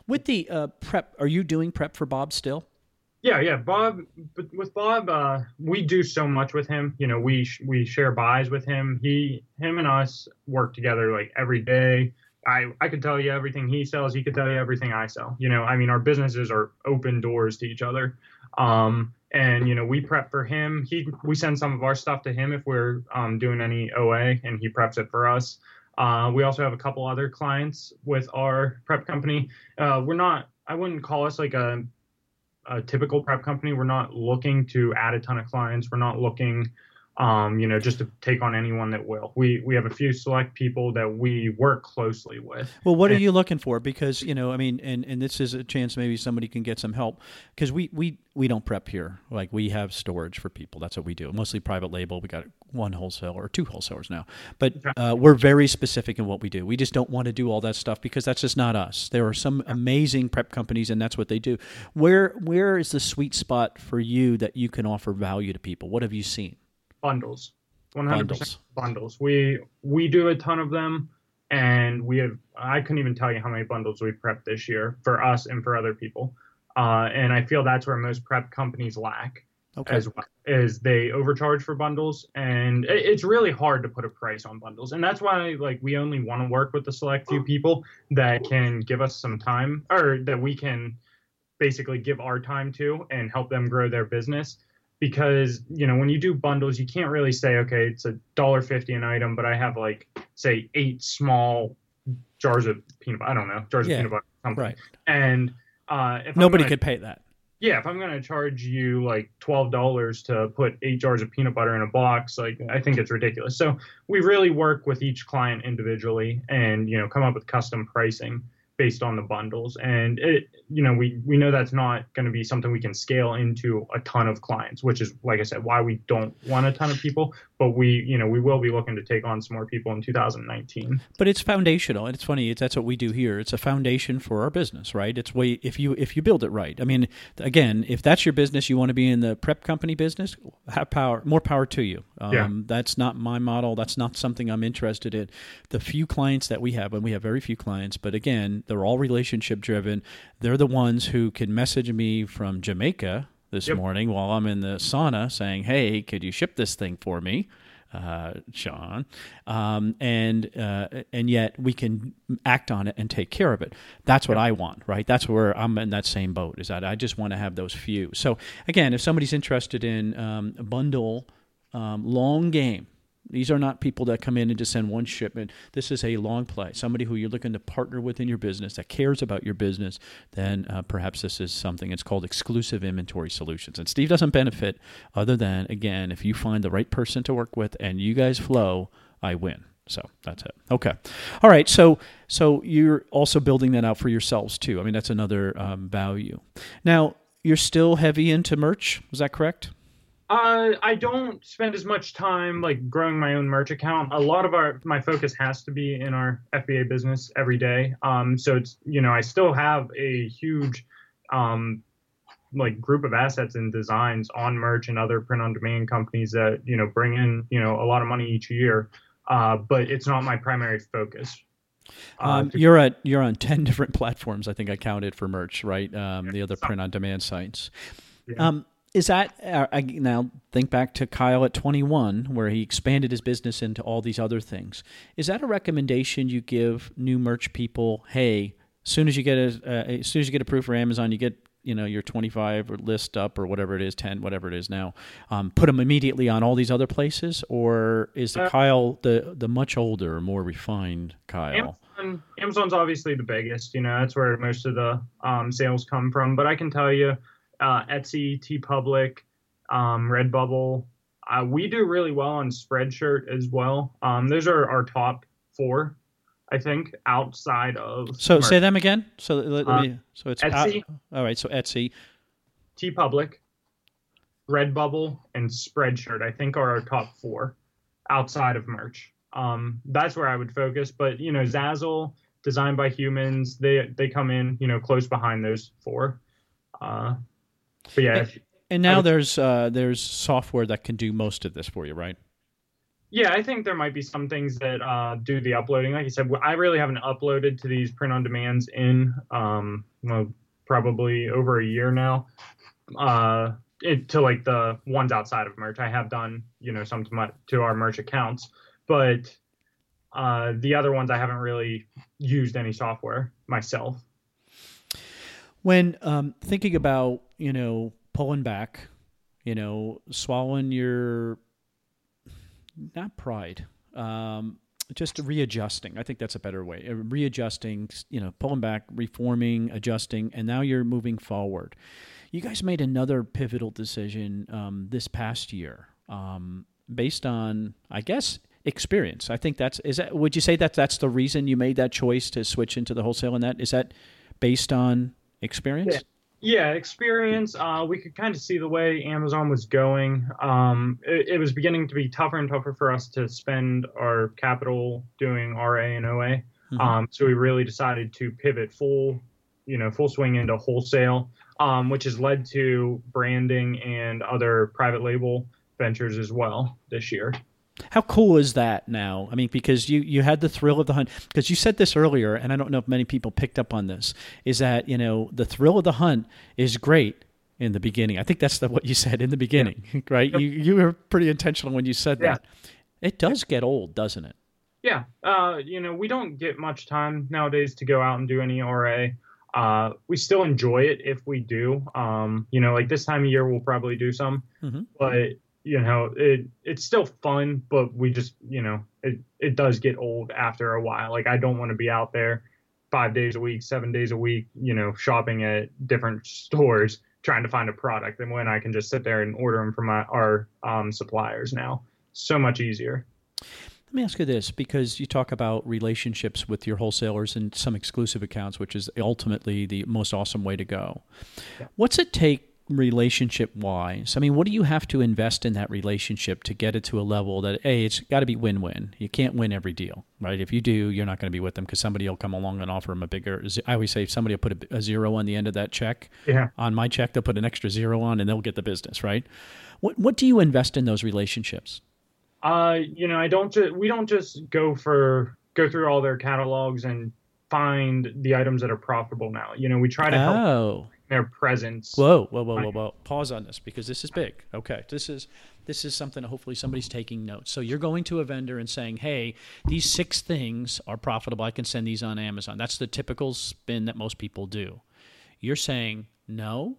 S3: With the uh, prep, are you doing prep for Bob still?
S1: Yeah, yeah, Bob. But with Bob, uh, we do so much with him. You know, we we share buys with him. He, him, and us work together like every day. I I could tell you everything he sells. He could tell you everything I sell. You know, I mean, our businesses are open doors to each other. Um, and you know, we prep for him. He we send some of our stuff to him if we're um, doing any OA, and he preps it for us. Uh, we also have a couple other clients with our prep company. Uh, we're not. I wouldn't call us like a a typical prep company. We're not looking to add a ton of clients. We're not looking, um, you know, just to take on anyone that will. We we have a few select people that we work closely with.
S3: Well, what are you looking for? Because you know, I mean, and, and this is a chance maybe somebody can get some help because we we we don't prep here. Like we have storage for people. That's what we do. Mostly private label. We got one wholesaler or two wholesalers now, but uh, we're very specific in what we do. We just don't want to do all that stuff because that's just not us. There are some amazing prep companies, and that's what they do. Where where is the sweet spot for you that you can offer value to people? What have you seen?
S1: Bundles, 100%
S3: Bundles.
S1: bundles. We we do a ton of them, and we have. I couldn't even tell you how many bundles we prepped this year for us and for other people. Uh, and I feel that's where most prep companies lack.
S3: Okay.
S1: as well is they overcharge for bundles and it- it's really hard to put a price on bundles and that's why like we only want to work with the select few people that can give us some time or that we can basically give our time to and help them grow their business because you know when you do bundles you can't really say okay it's a dollar fifty an item but i have like say eight small jars of peanut butter i don't know jars
S3: Yeah,
S1: of peanut butter something
S3: Right.
S1: and uh if
S3: Nobody
S1: gonna-
S3: could pay that.
S1: yeah, if I'm gonna charge you like twelve dollars to put eight jars of peanut butter in a box, like I think it's ridiculous. So we really work with each client individually, and you know, come up with custom pricing based on the bundles. And it, you know, we we know that's not going to be something we can scale into a ton of clients, which is like I said, why we don't want a ton of people. But we you know we will be looking to take on some more people in 2019
S3: but it's foundational and it's funny it's, that's what we do here. It's a foundation for our business right? It's way if you if you build it right. I mean again if that's your business you want to be in the prep company business have power more power to you. Um, yeah. that's not my model. That's not something i'm interested in. The few clients that we have and we have very few clients but again they're all relationship driven. They're the ones who can message me from jamaica this yep. morning while I'm in the sauna saying, "Hey, could you ship this thing for me?" Uh, Sean, um, and uh, and yet we can act on it and take care of it. That's what I want, right? That's where I'm in that same boat. Is that I just want to have those few. So again, if somebody's interested in um, bundle, um, long game, these are not people that come in and just send one shipment. This is a long play. Somebody who you're looking to partner with in your business that cares about your business. Then uh, perhaps this is something. It's called exclusive inventory solutions. And Steve doesn't benefit other than again, if you find the right person to work with and you guys flow, I win. So that's it. Okay. All right. So so you're also building that out for yourselves too. I mean, that's another um, value. Now you're still heavy into merch. Is that correct?
S1: Uh, I don't spend as much time like growing my own merch account. A lot of our my focus has to be in our FBA business every day. Um, so it's you know I still have a huge um like group of assets and designs on merch and other print on demand companies that you know bring in you know a lot of money each year. Uh, but it's not my primary focus.
S3: Uh, um, you're at you're on ten different platforms. I think I counted for merch, right? Um, the other print on demand sites. Yeah. Um, is that uh, now think back to Kyle at 21 where he expanded his business into all these other things. Is that a recommendation you give new merch people, hey, as soon as you get a, uh, as soon as you get approved for Amazon, you get you know your 25 or list up or whatever it is 10 whatever it is now. Um, put them immediately on all these other places or is the uh, kyle the the much older more refined kyle?
S1: Amazon, amazon's obviously the biggest you know that's where most of the um, sales come from. But i can tell you uh, Etsy, TeePublic, um, Redbubble. Uh, we do really well on Spreadshirt as well. Um, those are our top four, I think, outside of.
S3: So say them again. So let, let me. Uh, so it's Etsy. Out, all right. So Etsy,
S1: TeePublic, Redbubble, and Spreadshirt. I think are our top four outside of merch. Um, that's where I would focus. But you know, Zazzle, designed by humans, they they come in you know close behind those four. Uh, but yeah.
S3: And, and now would, there's uh, there's software that can do most of this for you, right?
S1: Yeah, I think there might be some things that uh, do the uploading. Like I said, I really haven't uploaded to these print on demands in um, well, probably over a year now. Uh, it, to like the ones outside of merch, I have done you know some to, my, to our merch accounts, but uh, the other ones I haven't really used any software myself.
S3: When um, thinking about you know pulling back, you know swallowing your not pride, um, just readjusting. I think that's a better way. Uh, readjusting, you know, pulling back, reforming, adjusting, and now you're moving forward. You guys made another pivotal decision um, this past year, um, based on, I guess, experience. I think that's is that. Would you say that that's the reason you made that choice to switch into the wholesale? And that is that based on experience?
S1: Yeah. Yeah, experience. Uh, we could kind of see the way Amazon was going. Um, it, it, was beginning to be tougher and tougher for us to spend our capital doing RA and OA. Mm-hmm. Um, so we really decided to pivot full, you know, full swing into wholesale, um, which has led to branding and other private label ventures as well this year.
S3: How cool is that now? I mean, because you, you had the thrill of the hunt. Because you said this earlier, and I don't know if many people picked up on this, is that, you know, the thrill of the hunt is great in the beginning. I think that's the, what you said in the beginning, yeah. right? Yep. You, you were pretty intentional when you said yeah. that. It does get old, doesn't it?
S1: Yeah. Uh, you know, we don't get much time nowadays to go out and do any RA. Uh, we still enjoy it if we do. Um, you know, like this time of year, we'll probably do some, mm-hmm. but you know it it's still fun but we just you know it it does get old after a while. Like i don't want to be out there five days a week seven days a week you know shopping at different stores trying to find a product and when i can just sit there and order them from my, our um, suppliers now. So much easier.
S3: Let me ask you this because you talk about relationships with your wholesalers and some exclusive accounts which is ultimately the most awesome way to go. Yeah. what's it take relationship wise, I mean, what do you have to invest in that relationship to get it to a level that, hey, it's got to be win win. You can't win every deal, right? If you do, you're not going to be with them because somebody will come along and offer them a bigger. I always say if somebody will put a, a zero on the end of that check,
S1: Yeah.
S3: on my check, they'll put an extra zero on and they'll get the business, right? What, what do you invest in those relationships?
S1: Uh, you know, I don't just we don't just go for go through all their catalogs and find the items that are profitable now. You know, we try to help
S3: Oh,
S1: their presence.
S3: whoa, whoa, whoa, whoa, whoa! Pause on this because this is big. Okay, this is this is something that hopefully somebody's taking notes. So you're going to a vendor and saying, "Hey, these six things are profitable. I can send these on Amazon." That's the typical spin that most people do. You're saying no.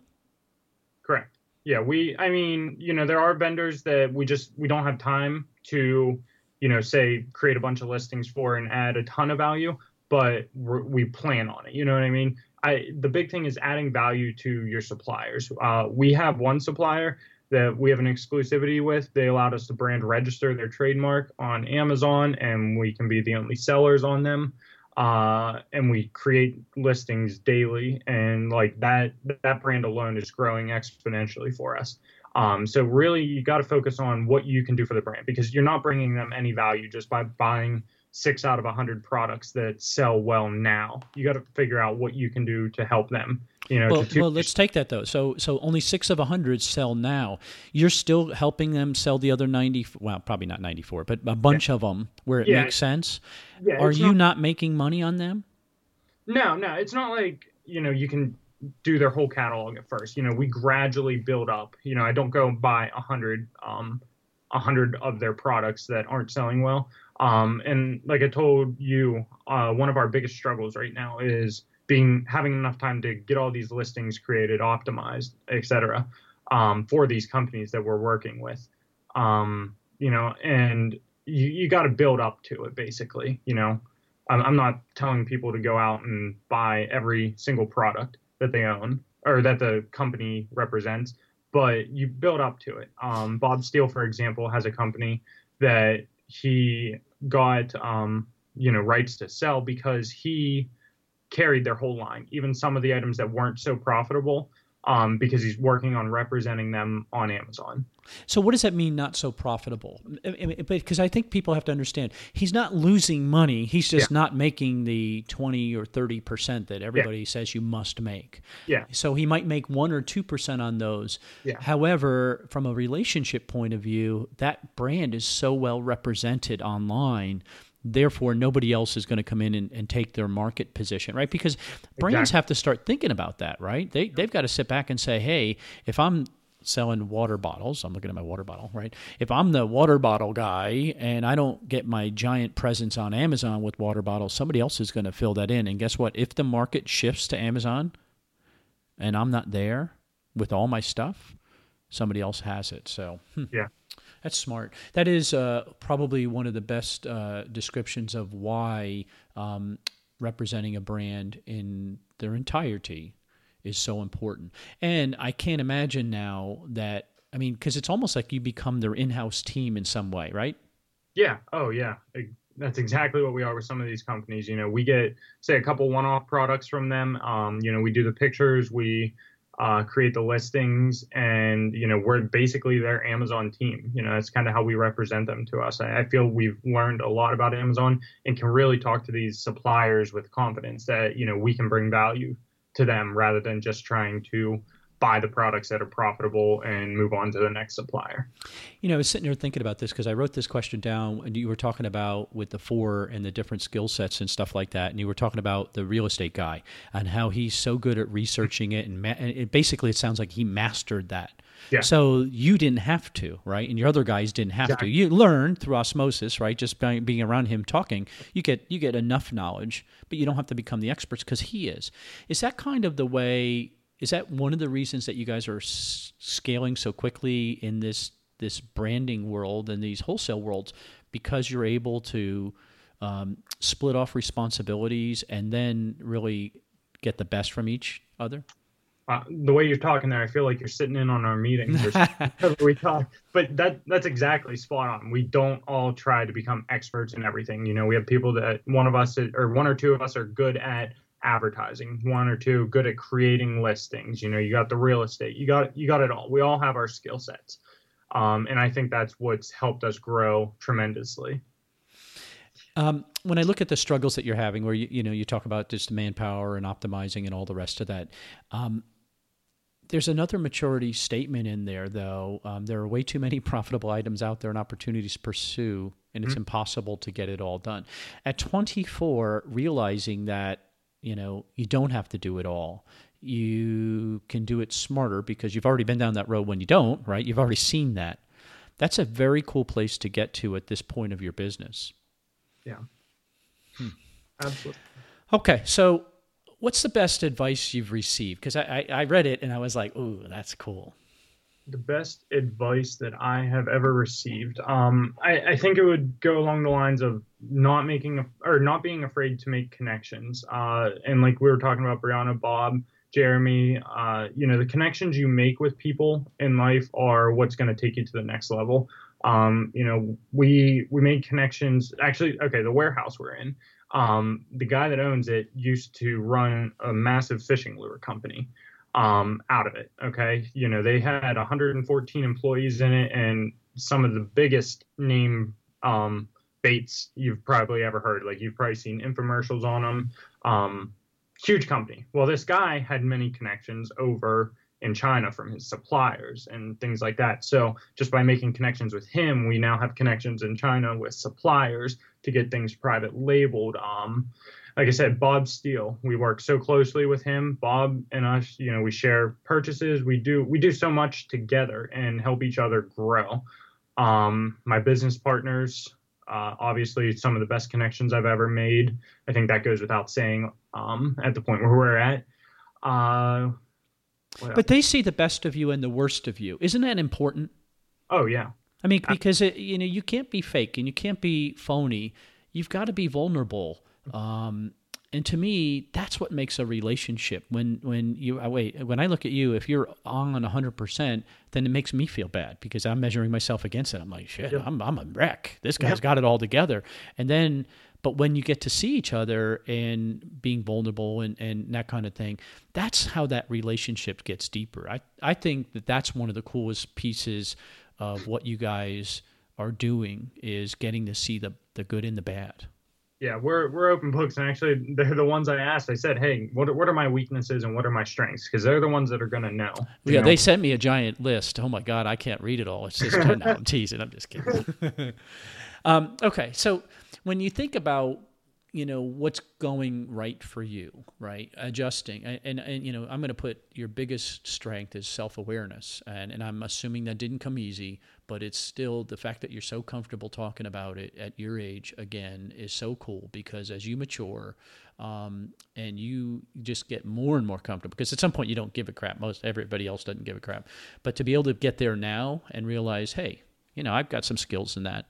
S1: Correct. Yeah, we. I mean, you know, there are vendors that we just we don't have time to, you know, say create a bunch of listings for and add a ton of value, but we plan on it. You know what I mean? I the big thing is adding value to your suppliers. Uh, we have one supplier that we have an exclusivity with. They allowed us to brand register their trademark on Amazon, and we can be the only sellers on them. Uh, and we create listings daily, and like that, that brand alone is growing exponentially for us. Um, so really, you got to focus on what you can do for the brand because you're not bringing them any value just by buying six out of a hundred products that sell well now. You got to figure out what you can do to help them. You know,
S3: Well,
S1: to,
S3: well, let's take that though. So, so only six of a hundred sell now. You're still helping them sell the other ninety. Well, probably not ninety-four, but a bunch of them where it
S1: Yeah.
S3: makes sense.
S1: yeah,
S3: Are you
S1: not-
S3: not making money on them?
S1: No, no, it's not like you know you can do their whole catalog at first. You know, we gradually build up. You know, I don't go buy a hundred, um, a hundred of their products that aren't selling well. Um, and like I told you, uh, one of our biggest struggles right now is being having enough time to get all these listings created, optimized, etc. Um, for these companies that we're working with. Um, you know, and you, you got to build up to it basically. You know, I'm, I'm not telling people to go out and buy every single product that they own or that the company represents, but you build up to it. Um, Bob Steele, for example, has a company that he got, um, you know, rights to sell because he carried their whole line, even some of the items that weren't so profitable, um, because he's working on representing them on Amazon.
S3: So, what does that mean? Not so profitable? Because I think people have to understand he's not losing money. He's just not making the twenty or thirty percent that everybody says you must make.
S1: Yeah.
S3: So he might make one or two percent on those.
S1: Yeah.
S3: However, from a relationship point of view, that brand is so well represented online. Therefore, nobody else is going to come in and, and take their market position, right? Because brands
S1: Exactly.
S3: have to start thinking about that, right? They they've got to sit back and say, hey, if I'm selling water bottles. I'm looking at my water bottle, right? If I'm the water bottle guy and I don't get my giant presence on Amazon with water bottles, somebody else is going to fill that in. And guess what? If the market shifts to Amazon and I'm not there with all my stuff, somebody else has it. So, hmm.
S1: Yeah.
S3: That's smart. That is uh, probably one of the best uh, descriptions of why um, representing a brand in their entirety is so important. And I can't imagine now that, I mean, because it's almost like you become their in house team in some way, right?
S1: Yeah. Oh, yeah. That's exactly what we are with some of these companies. You know, we get say a couple one-off products from them. Um, you know, we do the pictures, we uh, create the listings, and you know, we're basically their Amazon team. You know, that's kind of how we represent them to us. I, I feel we've learned a lot about Amazon and can really talk to these suppliers with confidence that you know we can bring value to them rather than just trying to buy the products that are profitable and move on to the next supplier.
S3: You know, I was sitting here thinking about this because I wrote this question down and you were talking about with the four and the different skill sets and stuff like that. And you were talking about the real estate guy and how he's so good at researching it. And, ma- and it, basically, it sounds like he mastered that.
S1: Yeah.
S3: So you didn't have to, right? And your other guys didn't have
S1: Exactly.
S3: to. You learn through osmosis, right? Just by being around him talking, you get you get enough knowledge, but you don't have to become the experts because he is. Is that kind of the way? Is that one of the reasons that you guys are s- scaling so quickly in this this branding world and these wholesale worlds because you're able to um, split off responsibilities and then really get the best from each other?
S1: uh, the way you're talking there, I feel like you're sitting in on our meetings we talk. But that that's exactly spot on. We don't all try to become experts in everything. You know, we have people that one of us is- or one or two of us are good at advertising, one or two good at creating listings. You know, you got the real estate, you got you got it all. We all have our skill sets, um, and I think that's what's helped us grow tremendously.
S3: Um, when I look at the struggles that you're having, where you you know you talk about just manpower and optimizing and all the rest of that, um, there's another maturity statement in there though. Um, there are way too many profitable items out there and opportunities to pursue, and it's mm-hmm. impossible to get it all done. At 24, realizing that you know you don't have to do it all. You can do it smarter because you've already been down that road when you don't right? You've already seen that. That's a very cool place to get to at this point of your business.
S1: Yeah. Hmm. absolutely.
S3: Okay so what's the best advice you've received? Because I, I, I read it and i was like ooh that's cool
S1: the best advice that I have ever received. Um, I, I, think it would go along the lines of not making a, or not being afraid to make connections. Uh, and like we were talking about Brianna, Bob, Jeremy, uh, you know, the connections you make with people in life are what's going to take you to the next level. Um, you know, we we made connections. Actually, okay, the warehouse we're in. Um, the guy that owns it used to run a massive fishing lure company um, out of it. Okay, you know they had 114 employees in it, and some of the biggest name um, baits you've probably ever heard. Like you've probably seen infomercials on them. Um, huge company. Well, this guy had many connections over in China from his suppliers and things like that. So just by making connections with him, we now have connections in China with suppliers to get things private labeled. Um, like I said, Bob Steele, we work so closely with him. Bob and us, you know, we share purchases. We do we do so much together and help each other grow. Um, my business partners, uh, obviously, some of the best connections I've ever made. I think that goes without saying. Um, at the point where we're at. Uh,
S3: but they see the best of you and the worst of you. Isn't that important?
S1: Oh yeah.
S3: I mean, because it, you know you can't be fake and you can't be phony. You've got to be vulnerable um, and to me, that's what makes a relationship. When when you uh, wait, when I look at you, if you're on hundred percent, then it makes me feel bad because I'm measuring myself against it. I'm like, shit, yep. I'm I'm a wreck. This guy's yep. got it all together. And then, but when you get to see each other and being vulnerable and and that kind of thing, that's how that relationship gets deeper. I I think that that's one of the coolest pieces of what you guys are doing is getting to see the the good and the bad
S1: yeah, we're we're open books, and actually, they're the ones I asked. I said, "Hey, what what are my weaknesses and what are my strengths?" Because they're the ones that are gonna know.
S3: Yeah,
S1: know?
S3: they sent me a giant list. Oh my god, I can't read it all. It's just no, I'm teasing. I'm just kidding. um, okay, so when you think about you know what's going right for you right? Adjusting. And and, and you know i'm going to put your biggest strength is self-awareness. And and i'm assuming that didn't come easy but it's still the fact that you're so comfortable talking about it at your age again is so cool because as you mature um, and you just get more and more comfortable because at some point you don't give a crap. Most everybody else doesn't give a crap. But to be able to get there now and realize hey you know i've got some skills in that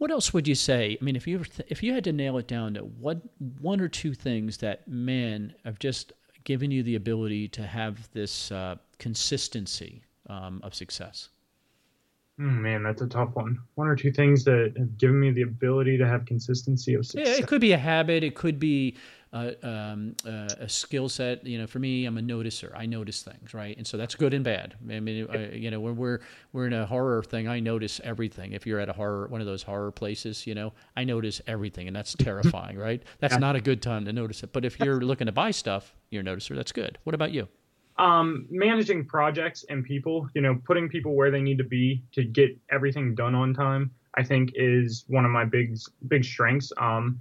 S3: what else would you say? I mean, if you if you had to nail it down to what one or two things that men have just given you the ability to have this uh, consistency um, of success.
S1: Mm, man, that's a tough one. One or two things that have given me the ability to have consistency of success.
S3: Yeah, it could be a habit. It could be uh, um, uh, a skill set. You know, for me, I'm a noticer. I notice things, right? And so that's good and bad. I mean, I, you know, when we're we're in a horror thing, I notice everything. If you're at a horror, one of those horror places, you know, I notice everything, and that's terrifying, right? That's not a good time to notice it. But if you're looking to buy stuff, you're a noticer. That's good. What about you?
S1: Um, managing projects and people, you know, putting people where they need to be to get everything done on time, I think is one of my big big strengths. Um,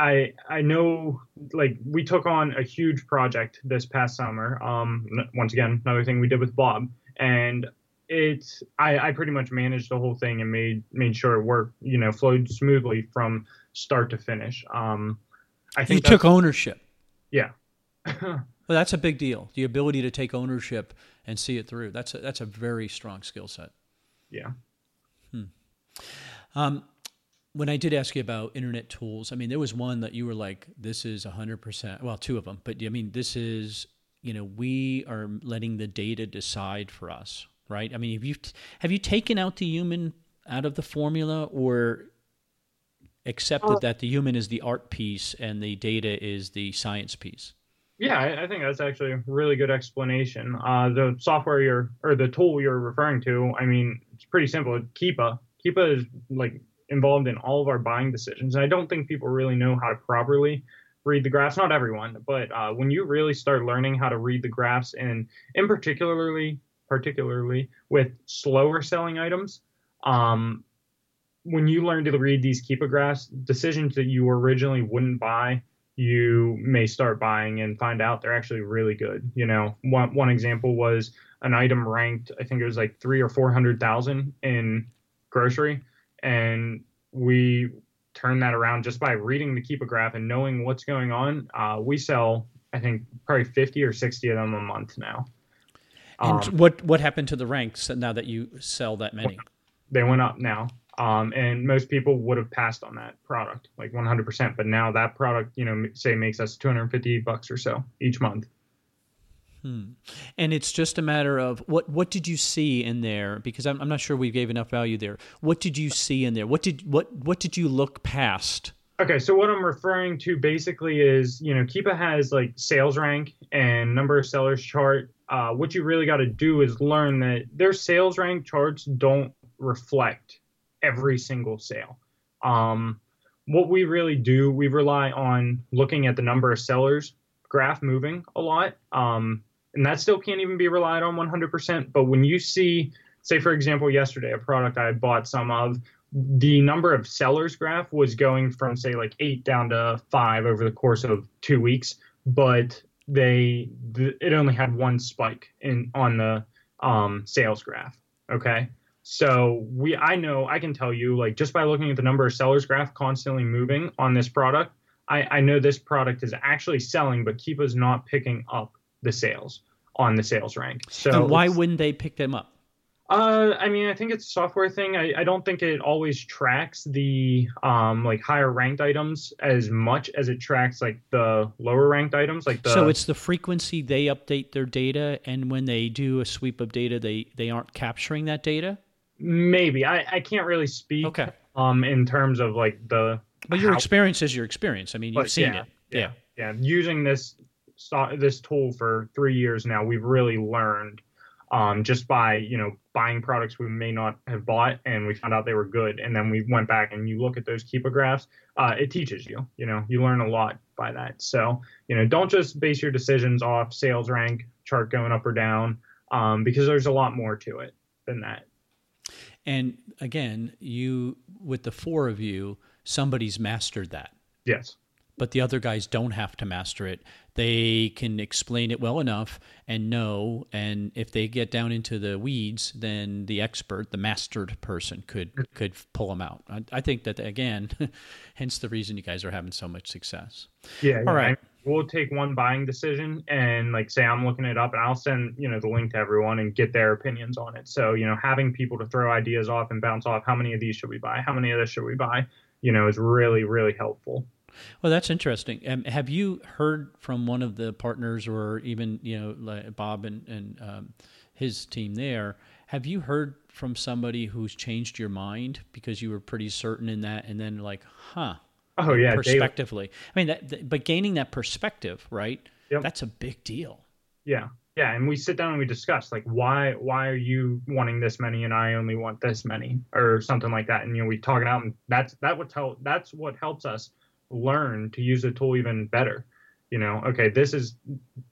S1: I I know like we took on a huge project this past summer. Um, once again, another thing we did with Bob, and it's I, I pretty much managed the whole thing and made made sure it worked, you know, flowed smoothly from start to finish. Um,
S3: I think you took ownership.
S1: Yeah.
S3: well, that's a big deal. The ability to take ownership and see it through. That's a, that's a very strong skill set.
S1: Yeah.
S3: Hmm. Um, when I did ask you about internet tools, I mean, there was one that you were like, this is 100%, well, two of them, but I mean, this is, you know, we are letting the data decide for us, right? I mean, have you, have you taken out the human out of the formula or accepted that the human is the art piece and the data is the science piece.
S1: Yeah, I, I think that's actually a really good explanation. Uh, the software you're or the tool you're referring to, I mean, it's pretty simple. Keepa, Keepa is like involved in all of our buying decisions. And I don't think people really know how to properly read the graphs. Not everyone, but uh, when you really start learning how to read the graphs, and in particularly, particularly with slower selling items, um, when you learn to read these Keepa graphs, decisions that you originally wouldn't buy you may start buying and find out they're actually really good. You know, one one example was an item ranked, I think it was like three or four hundred thousand in grocery, and we turn that around just by reading the Keepa graph and knowing what's going on. Uh, we sell, I think, probably fifty or sixty of them a month now.
S3: And um, what what happened to the ranks now that you sell that many?
S1: They went up now. Um, and most people would have passed on that product like 100%. But now that product, you know, say makes us 250 bucks or so each month.
S3: Hmm. And it's just a matter of what what did you see in there? Because I'm, I'm not sure we gave enough value there. What did you see in there? What did what what did you look past?
S1: Okay, so what I'm referring to basically is, you know, Keepa has like sales rank and number of sellers chart. Uh, what you really got to do is learn that their sales rank charts don't reflect every single sale. Um, what we really do, we rely on looking at the number of sellers graph moving a lot. Um, and that still can't even be relied on 100%. But when you see, say, for example, yesterday, a product I bought some of, the number of sellers graph was going from, say, like eight down to five over the course of two weeks. But they, it only had one spike in on the um, sales graph. Okay. So we, I know, I can tell you, like just by looking at the number of sellers graph constantly moving on this product, I, I know this product is actually selling, but Keepa's not picking up the sales on the sales rank. So
S3: and why wouldn't they pick them up?
S1: Uh, I mean, I think it's a software thing. I, I don't think it always tracks the um like higher ranked items as much as it tracks like the lower ranked items. Like the
S3: so, it's the frequency they update their data, and when they do a sweep of data, they they aren't capturing that data.
S1: Maybe I, I can't really speak.
S3: Okay.
S1: Um, in terms of like the.
S3: But your how, experience is your experience. I mean, you've seen
S1: yeah,
S3: it.
S1: Yeah. yeah. Using this this tool for three years now, we've really learned. Um, just by you know buying products we may not have bought, and we found out they were good, and then we went back and you look at those Keepa graphs. Uh, it teaches you. You know, you learn a lot by that. So you know, don't just base your decisions off sales rank chart going up or down, um, because there's a lot more to it than that.
S3: And again, you with the four of you, somebody's mastered that.
S1: Yes.
S3: But the other guys don't have to master it. They can explain it well enough and know. And if they get down into the weeds, then the expert, the mastered person, could could pull them out. I, I think that again, hence the reason you guys are having so much success.
S1: Yeah. All right we'll take one buying decision and like say I'm looking it up and I'll send, you know, the link to everyone and get their opinions on it. So, you know, having people to throw ideas off and bounce off how many of these should we buy? How many of this should we buy? You know, is really, really helpful.
S3: Well, that's interesting. Um, have you heard from one of the partners or even, you know, like Bob and, and um, his team there? Have you heard from somebody who's changed your mind because you were pretty certain in that and then like, huh,
S1: Oh yeah,
S3: perspectively. I mean, that, but gaining that perspective, right? Yep. That's a big deal.
S1: Yeah, yeah, and we sit down and we discuss like why why are you wanting this many and I only want this many or something like that, and you know we talk it out, and that's that would tell that's what helps us learn to use the tool even better you know, okay, this is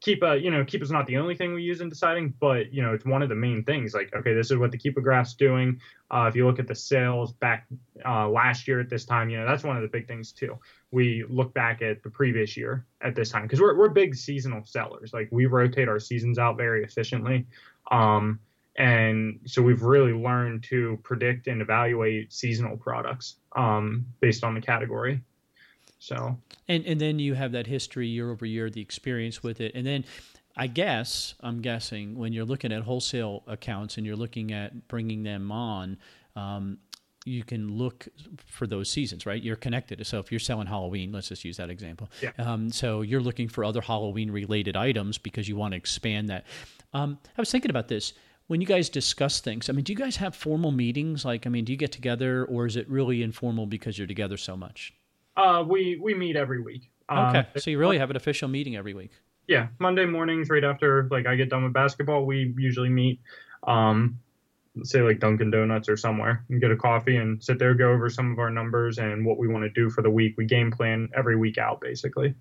S1: Keepa, you know, Keepa is not the only thing we use in deciding, but you know, it's one of the main things. Like, okay, this is what the Keepa graph's doing. Uh, if you look at the sales back uh, last year at this time, you know, that's one of the big things too. We look back at the previous year at this time because we're we're big seasonal sellers. Like we rotate our seasons out very efficiently. Um, and so we've really learned to predict and evaluate seasonal products um, based on the category. So
S3: and and then you have that history year over year, the experience with it, and then I guess I'm guessing when you're looking at wholesale accounts and you're looking at bringing them on. Um, you can look for those seasons, right? You're connected. So if you're selling Halloween, let's just use that example.
S1: Yeah.
S3: Um, so you're looking for other Halloween related items because you want to expand that. Um, I was thinking about this. when you guys discuss things, I mean, do you guys have formal meetings? Like, I mean, do you get together, or is it really informal because you're together so much?
S1: Uh, we we meet every week.
S3: Okay,
S1: Uh,
S3: so you really have an official meeting every week.
S1: yeah, Monday mornings, right after like I get done with basketball, we usually meet. Um, say like Dunkin' Donuts or somewhere and get a coffee and sit there, go over some of our numbers and what we want to do for the week. We game plan every week out, basically.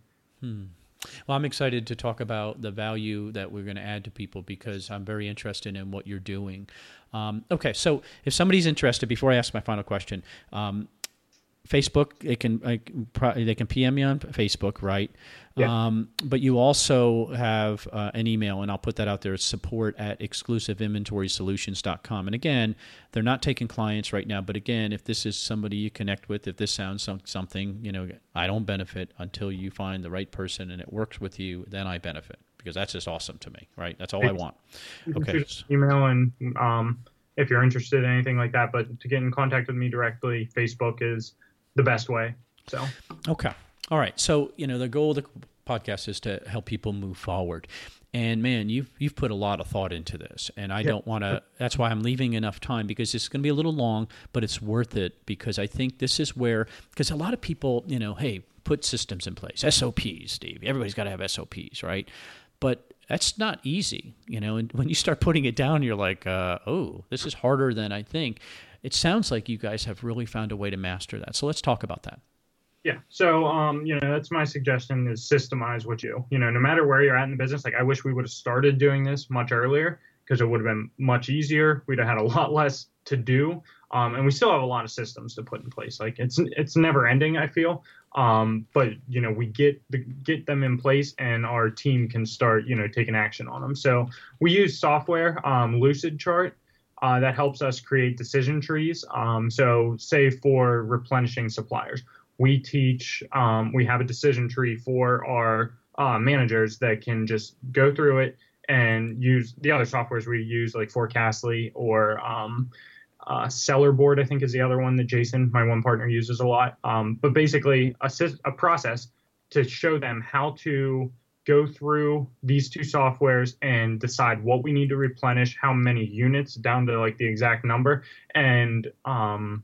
S3: Well, I'm excited to talk about the value that we're going to add to people because I'm very interested in what you're doing. Um, okay, so if somebody's interested, before I ask my final question, um, Facebook, they can like, pro- they can PM me on Facebook, right?
S1: Yeah.
S3: Um, but you also have uh, an email, and I'll put that out there. It's support at exclusiveinventorysolutions.com. And again, they're not taking clients right now. But again, if this is somebody you connect with, if this sounds some, something, you know, I don't benefit until you find the right person and it works with you, then I benefit because that's just awesome to me, right? That's all I want. Okay.
S1: shoot us an email and um, if you're interested in anything like that, but to get in contact with me directly, Facebook is the best way. So
S3: Okay. All right. So, you know, the goal of the podcast is to help people move forward. And man, you've you've put a lot of thought into this. And I don't want to that's why I'm leaving enough time because it's going to be a little long, but it's worth it because I think this is where because a lot of people, you know, hey, put systems in place. SOPs, Steve. Everybody's got to have SOPs, right? But that's not easy, you know. And when you start putting it down, you're like, uh, "Oh, this is harder than I think." It sounds like you guys have really found a way to master that. So let's talk about that.
S1: Yeah. So, um, you know, that's my suggestion is systemize what you, you know, no matter where you're at in the business. Like, I wish we would have started doing this much earlier because it would have been much easier. We'd have had a lot less to do. Um, and we still have a lot of systems to put in place. Like, it's it's never ending. I feel. Um, but you know, we get the get them in place, and our team can start, you know, taking action on them. So we use software, um, Lucidchart. Uh, that helps us create decision trees. Um, so, say for replenishing suppliers, we teach um, we have a decision tree for our uh, managers that can just go through it and use the other softwares we use like forecastly or um, uh, Sellerboard i think is the other one that jason my one partner uses a lot um, but basically a, a process to show them how to go through these two softwares and decide what we need to replenish how many units down to like the exact number and um,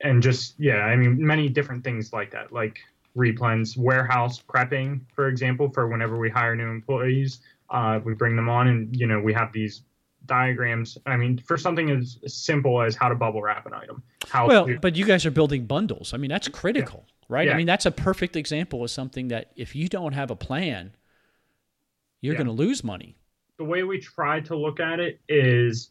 S1: and just yeah i mean many different things like that like replens warehouse prepping for example for whenever we hire new employees uh, we bring them on and you know we have these diagrams i mean for something as simple as how to bubble wrap an item how
S3: Well,
S1: to,
S3: but you guys are building bundles. I mean, that's critical, right? I mean, that's a perfect example of something that if you don't have a plan, you're
S1: Yeah.
S3: going to lose money.
S1: the way we try to look at it is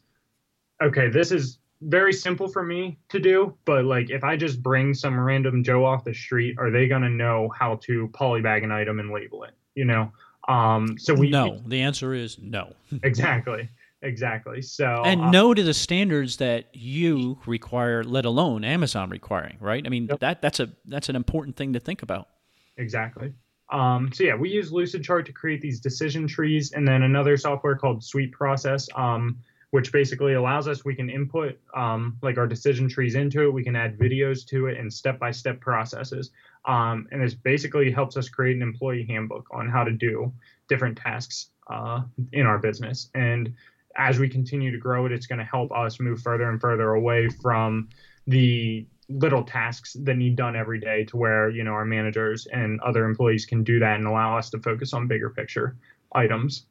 S1: okay this is very simple for me to do but like if i just bring some random joe off the street are they going to know how to polybag an item and label it you know um so we
S3: no, the answer is no.
S1: exactly exactly so
S3: and
S1: uh,
S3: no to the standards that you require, let alone Amazon requiring, right? I mean,
S1: Yep.
S3: that that's a that's an important thing to think about.
S1: Exactly. Um, so yeah, we use Lucidchart to create these decision trees, and then another software called SweetProcess, um, which basically allows us we can input um, like our decision trees into it. We can add videos to it and step-by-step processes, um, and this basically helps us create an employee handbook on how to do different tasks uh, in our business. And as we continue to grow it, it's going to help us move further and further away from the little tasks that need done every day to where you know our managers and other employees can do that and allow us to focus on bigger picture items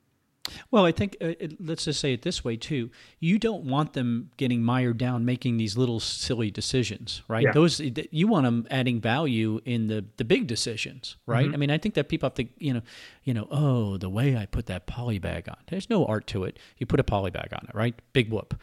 S3: Well, I think uh, it, let's just say it this way too. You don't want them getting mired down making these little silly decisions, right?
S1: Yeah.
S3: Those you want them adding value in the the big decisions, right?
S1: Mm-hmm.
S3: I mean, I think that people have to, you know, you know, oh, the way I put that poly bag on. There's no art to it. You put a poly bag on it, right? Big whoop.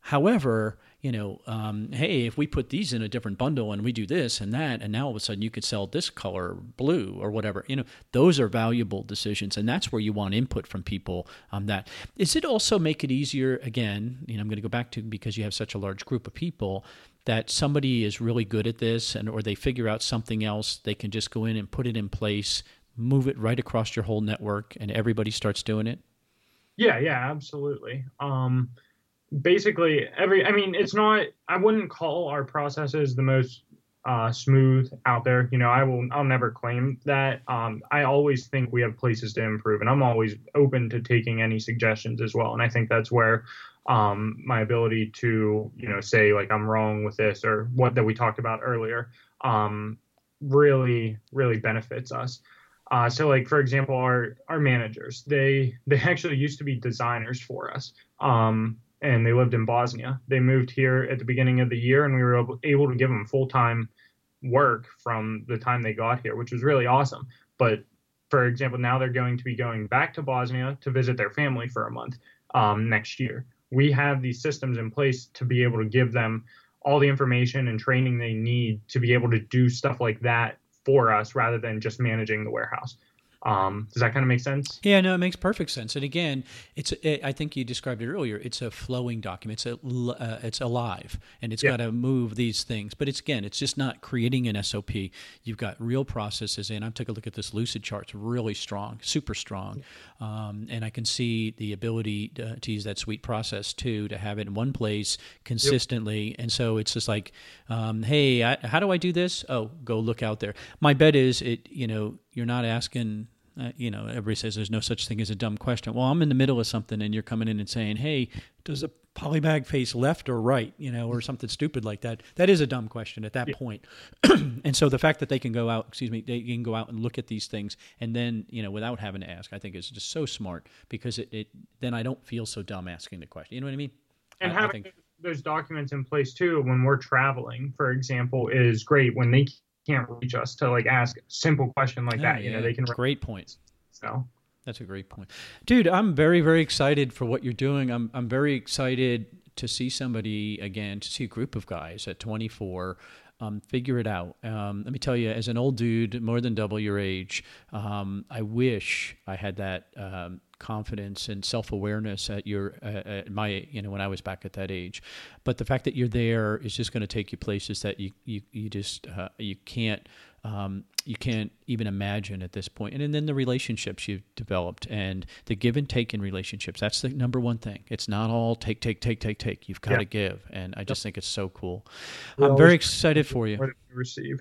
S3: However, you know, um, hey, if we put these in a different bundle and we do this and that, and now all of a sudden you could sell this color blue or whatever, you know, those are valuable decisions. And that's where you want input from people on that. Does it also make it easier, again, you know, I'm going to go back to because you have such a large group of people that somebody is really good at this and or they figure out something else, they can just go in and put it in place, move it right across your whole network and everybody starts doing it?
S1: yeah yeah absolutely um basically every i mean it's not i wouldn't call our processes the most uh, smooth out there. You know, I will I'll never claim that. Um, I always think we have places to improve, and I'm always open to taking any suggestions as well. And I think that's where um, my ability to you know say like I'm wrong with this or what that we talked about earlier um, really really benefits us. Uh, so like for example, our our managers they they actually used to be designers for us. Um, and they lived in Bosnia. They moved here at the beginning of the year, and we were able to give them full time work from the time they got here, which was really awesome. But for example, now they're going to be going back to Bosnia to visit their family for a month um, next year. We have these systems in place to be able to give them all the information and training they need to be able to do stuff like that for us rather than just managing the warehouse. Um, does that kind of make sense?
S3: Yeah, no, it makes perfect sense. And again, it's it, I think you described it earlier. It's a flowing document. It's a uh, it's alive, and it's yeah. got to move these things. But it's again, it's just not creating an SOP. You've got real processes, and I took a look at this Lucidchart. It's really strong, super strong, um, and I can see the ability to, to, use that SweetProcess too to have it in one place consistently. Yep. And so it's just like, um, hey, I, how do I do this? Oh, go look out there. My bet is it. You know, you're not asking uh, you know, everybody says there's no such thing as a dumb question. Well, I'm in the middle of something and you're coming in and saying, hey, does a polybag face left or right, you know, or something stupid like that? That is a dumb question at that yeah. point. and so the fact that they can go out, excuse me, they can go out and look at these things and then, you know, without having to ask, I think is just so smart because it, it then I don't feel so dumb asking the question. You know what I mean?
S1: And
S3: I,
S1: having
S3: I think,
S1: those documents in place too when we're traveling, for example, is great when they can't reach us to like ask a simple question like yeah, that. You know, they can.
S3: Great point.
S1: So
S3: that's a great point, dude. I'm very very excited for what you're doing. I'm I'm very excited to see somebody again, to see a group of guys at 24 um, figure it out. Um, let me tell you, as an old dude, more than double your age, um, I wish I had that um, confidence and self awareness at your uh, at my you know when I was back at that age. But the fact that you're there is just going to take you places that you you you just uh, you can't um, you can't even imagine at this point. And, and then the relationships you've developed and the give and take in relationships. That's the number one thing. It's not all take, take, take, take, take. You've got yeah. to give. And I just yep. think it's so cool. we I'm very excited for you.
S1: Receive.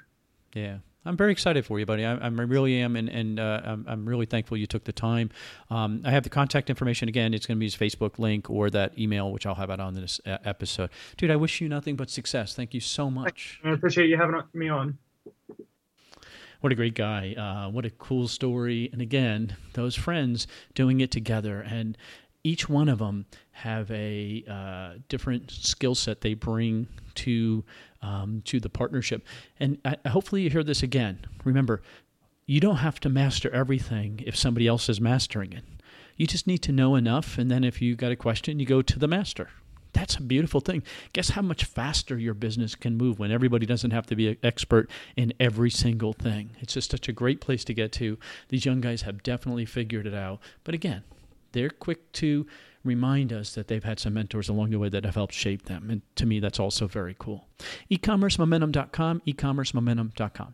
S3: Yeah. I'm very excited for you, buddy. I, I really am, and, and uh, I'm, I'm, really thankful you took the time. Um, I have the contact information again. It's going to be his Facebook link or that email, which I'll have out on this episode. Dude, I wish you nothing but success. Thank you so much.
S1: I appreciate you having me on
S3: what a great guy. Uh, what a cool story. And again, those friends doing it together. And each one of them have a uh, different skill set they bring to um, to the partnership. And I, hopefully you hear this again. Remember, you don't have to master everything if somebody else is mastering it. You just need to know enough, and then if you got a question, you go to the master. That's a beautiful thing. Guess how much faster your business can move when everybody doesn't have to be an expert in every single thing. It's just such a great place to get to. These young guys have definitely figured it out. But again, they're quick to remind us that they've had some mentors along the way that have helped shape them. And to me, that's also very cool. ecommercemomentum.com, ecommercemomentum.com.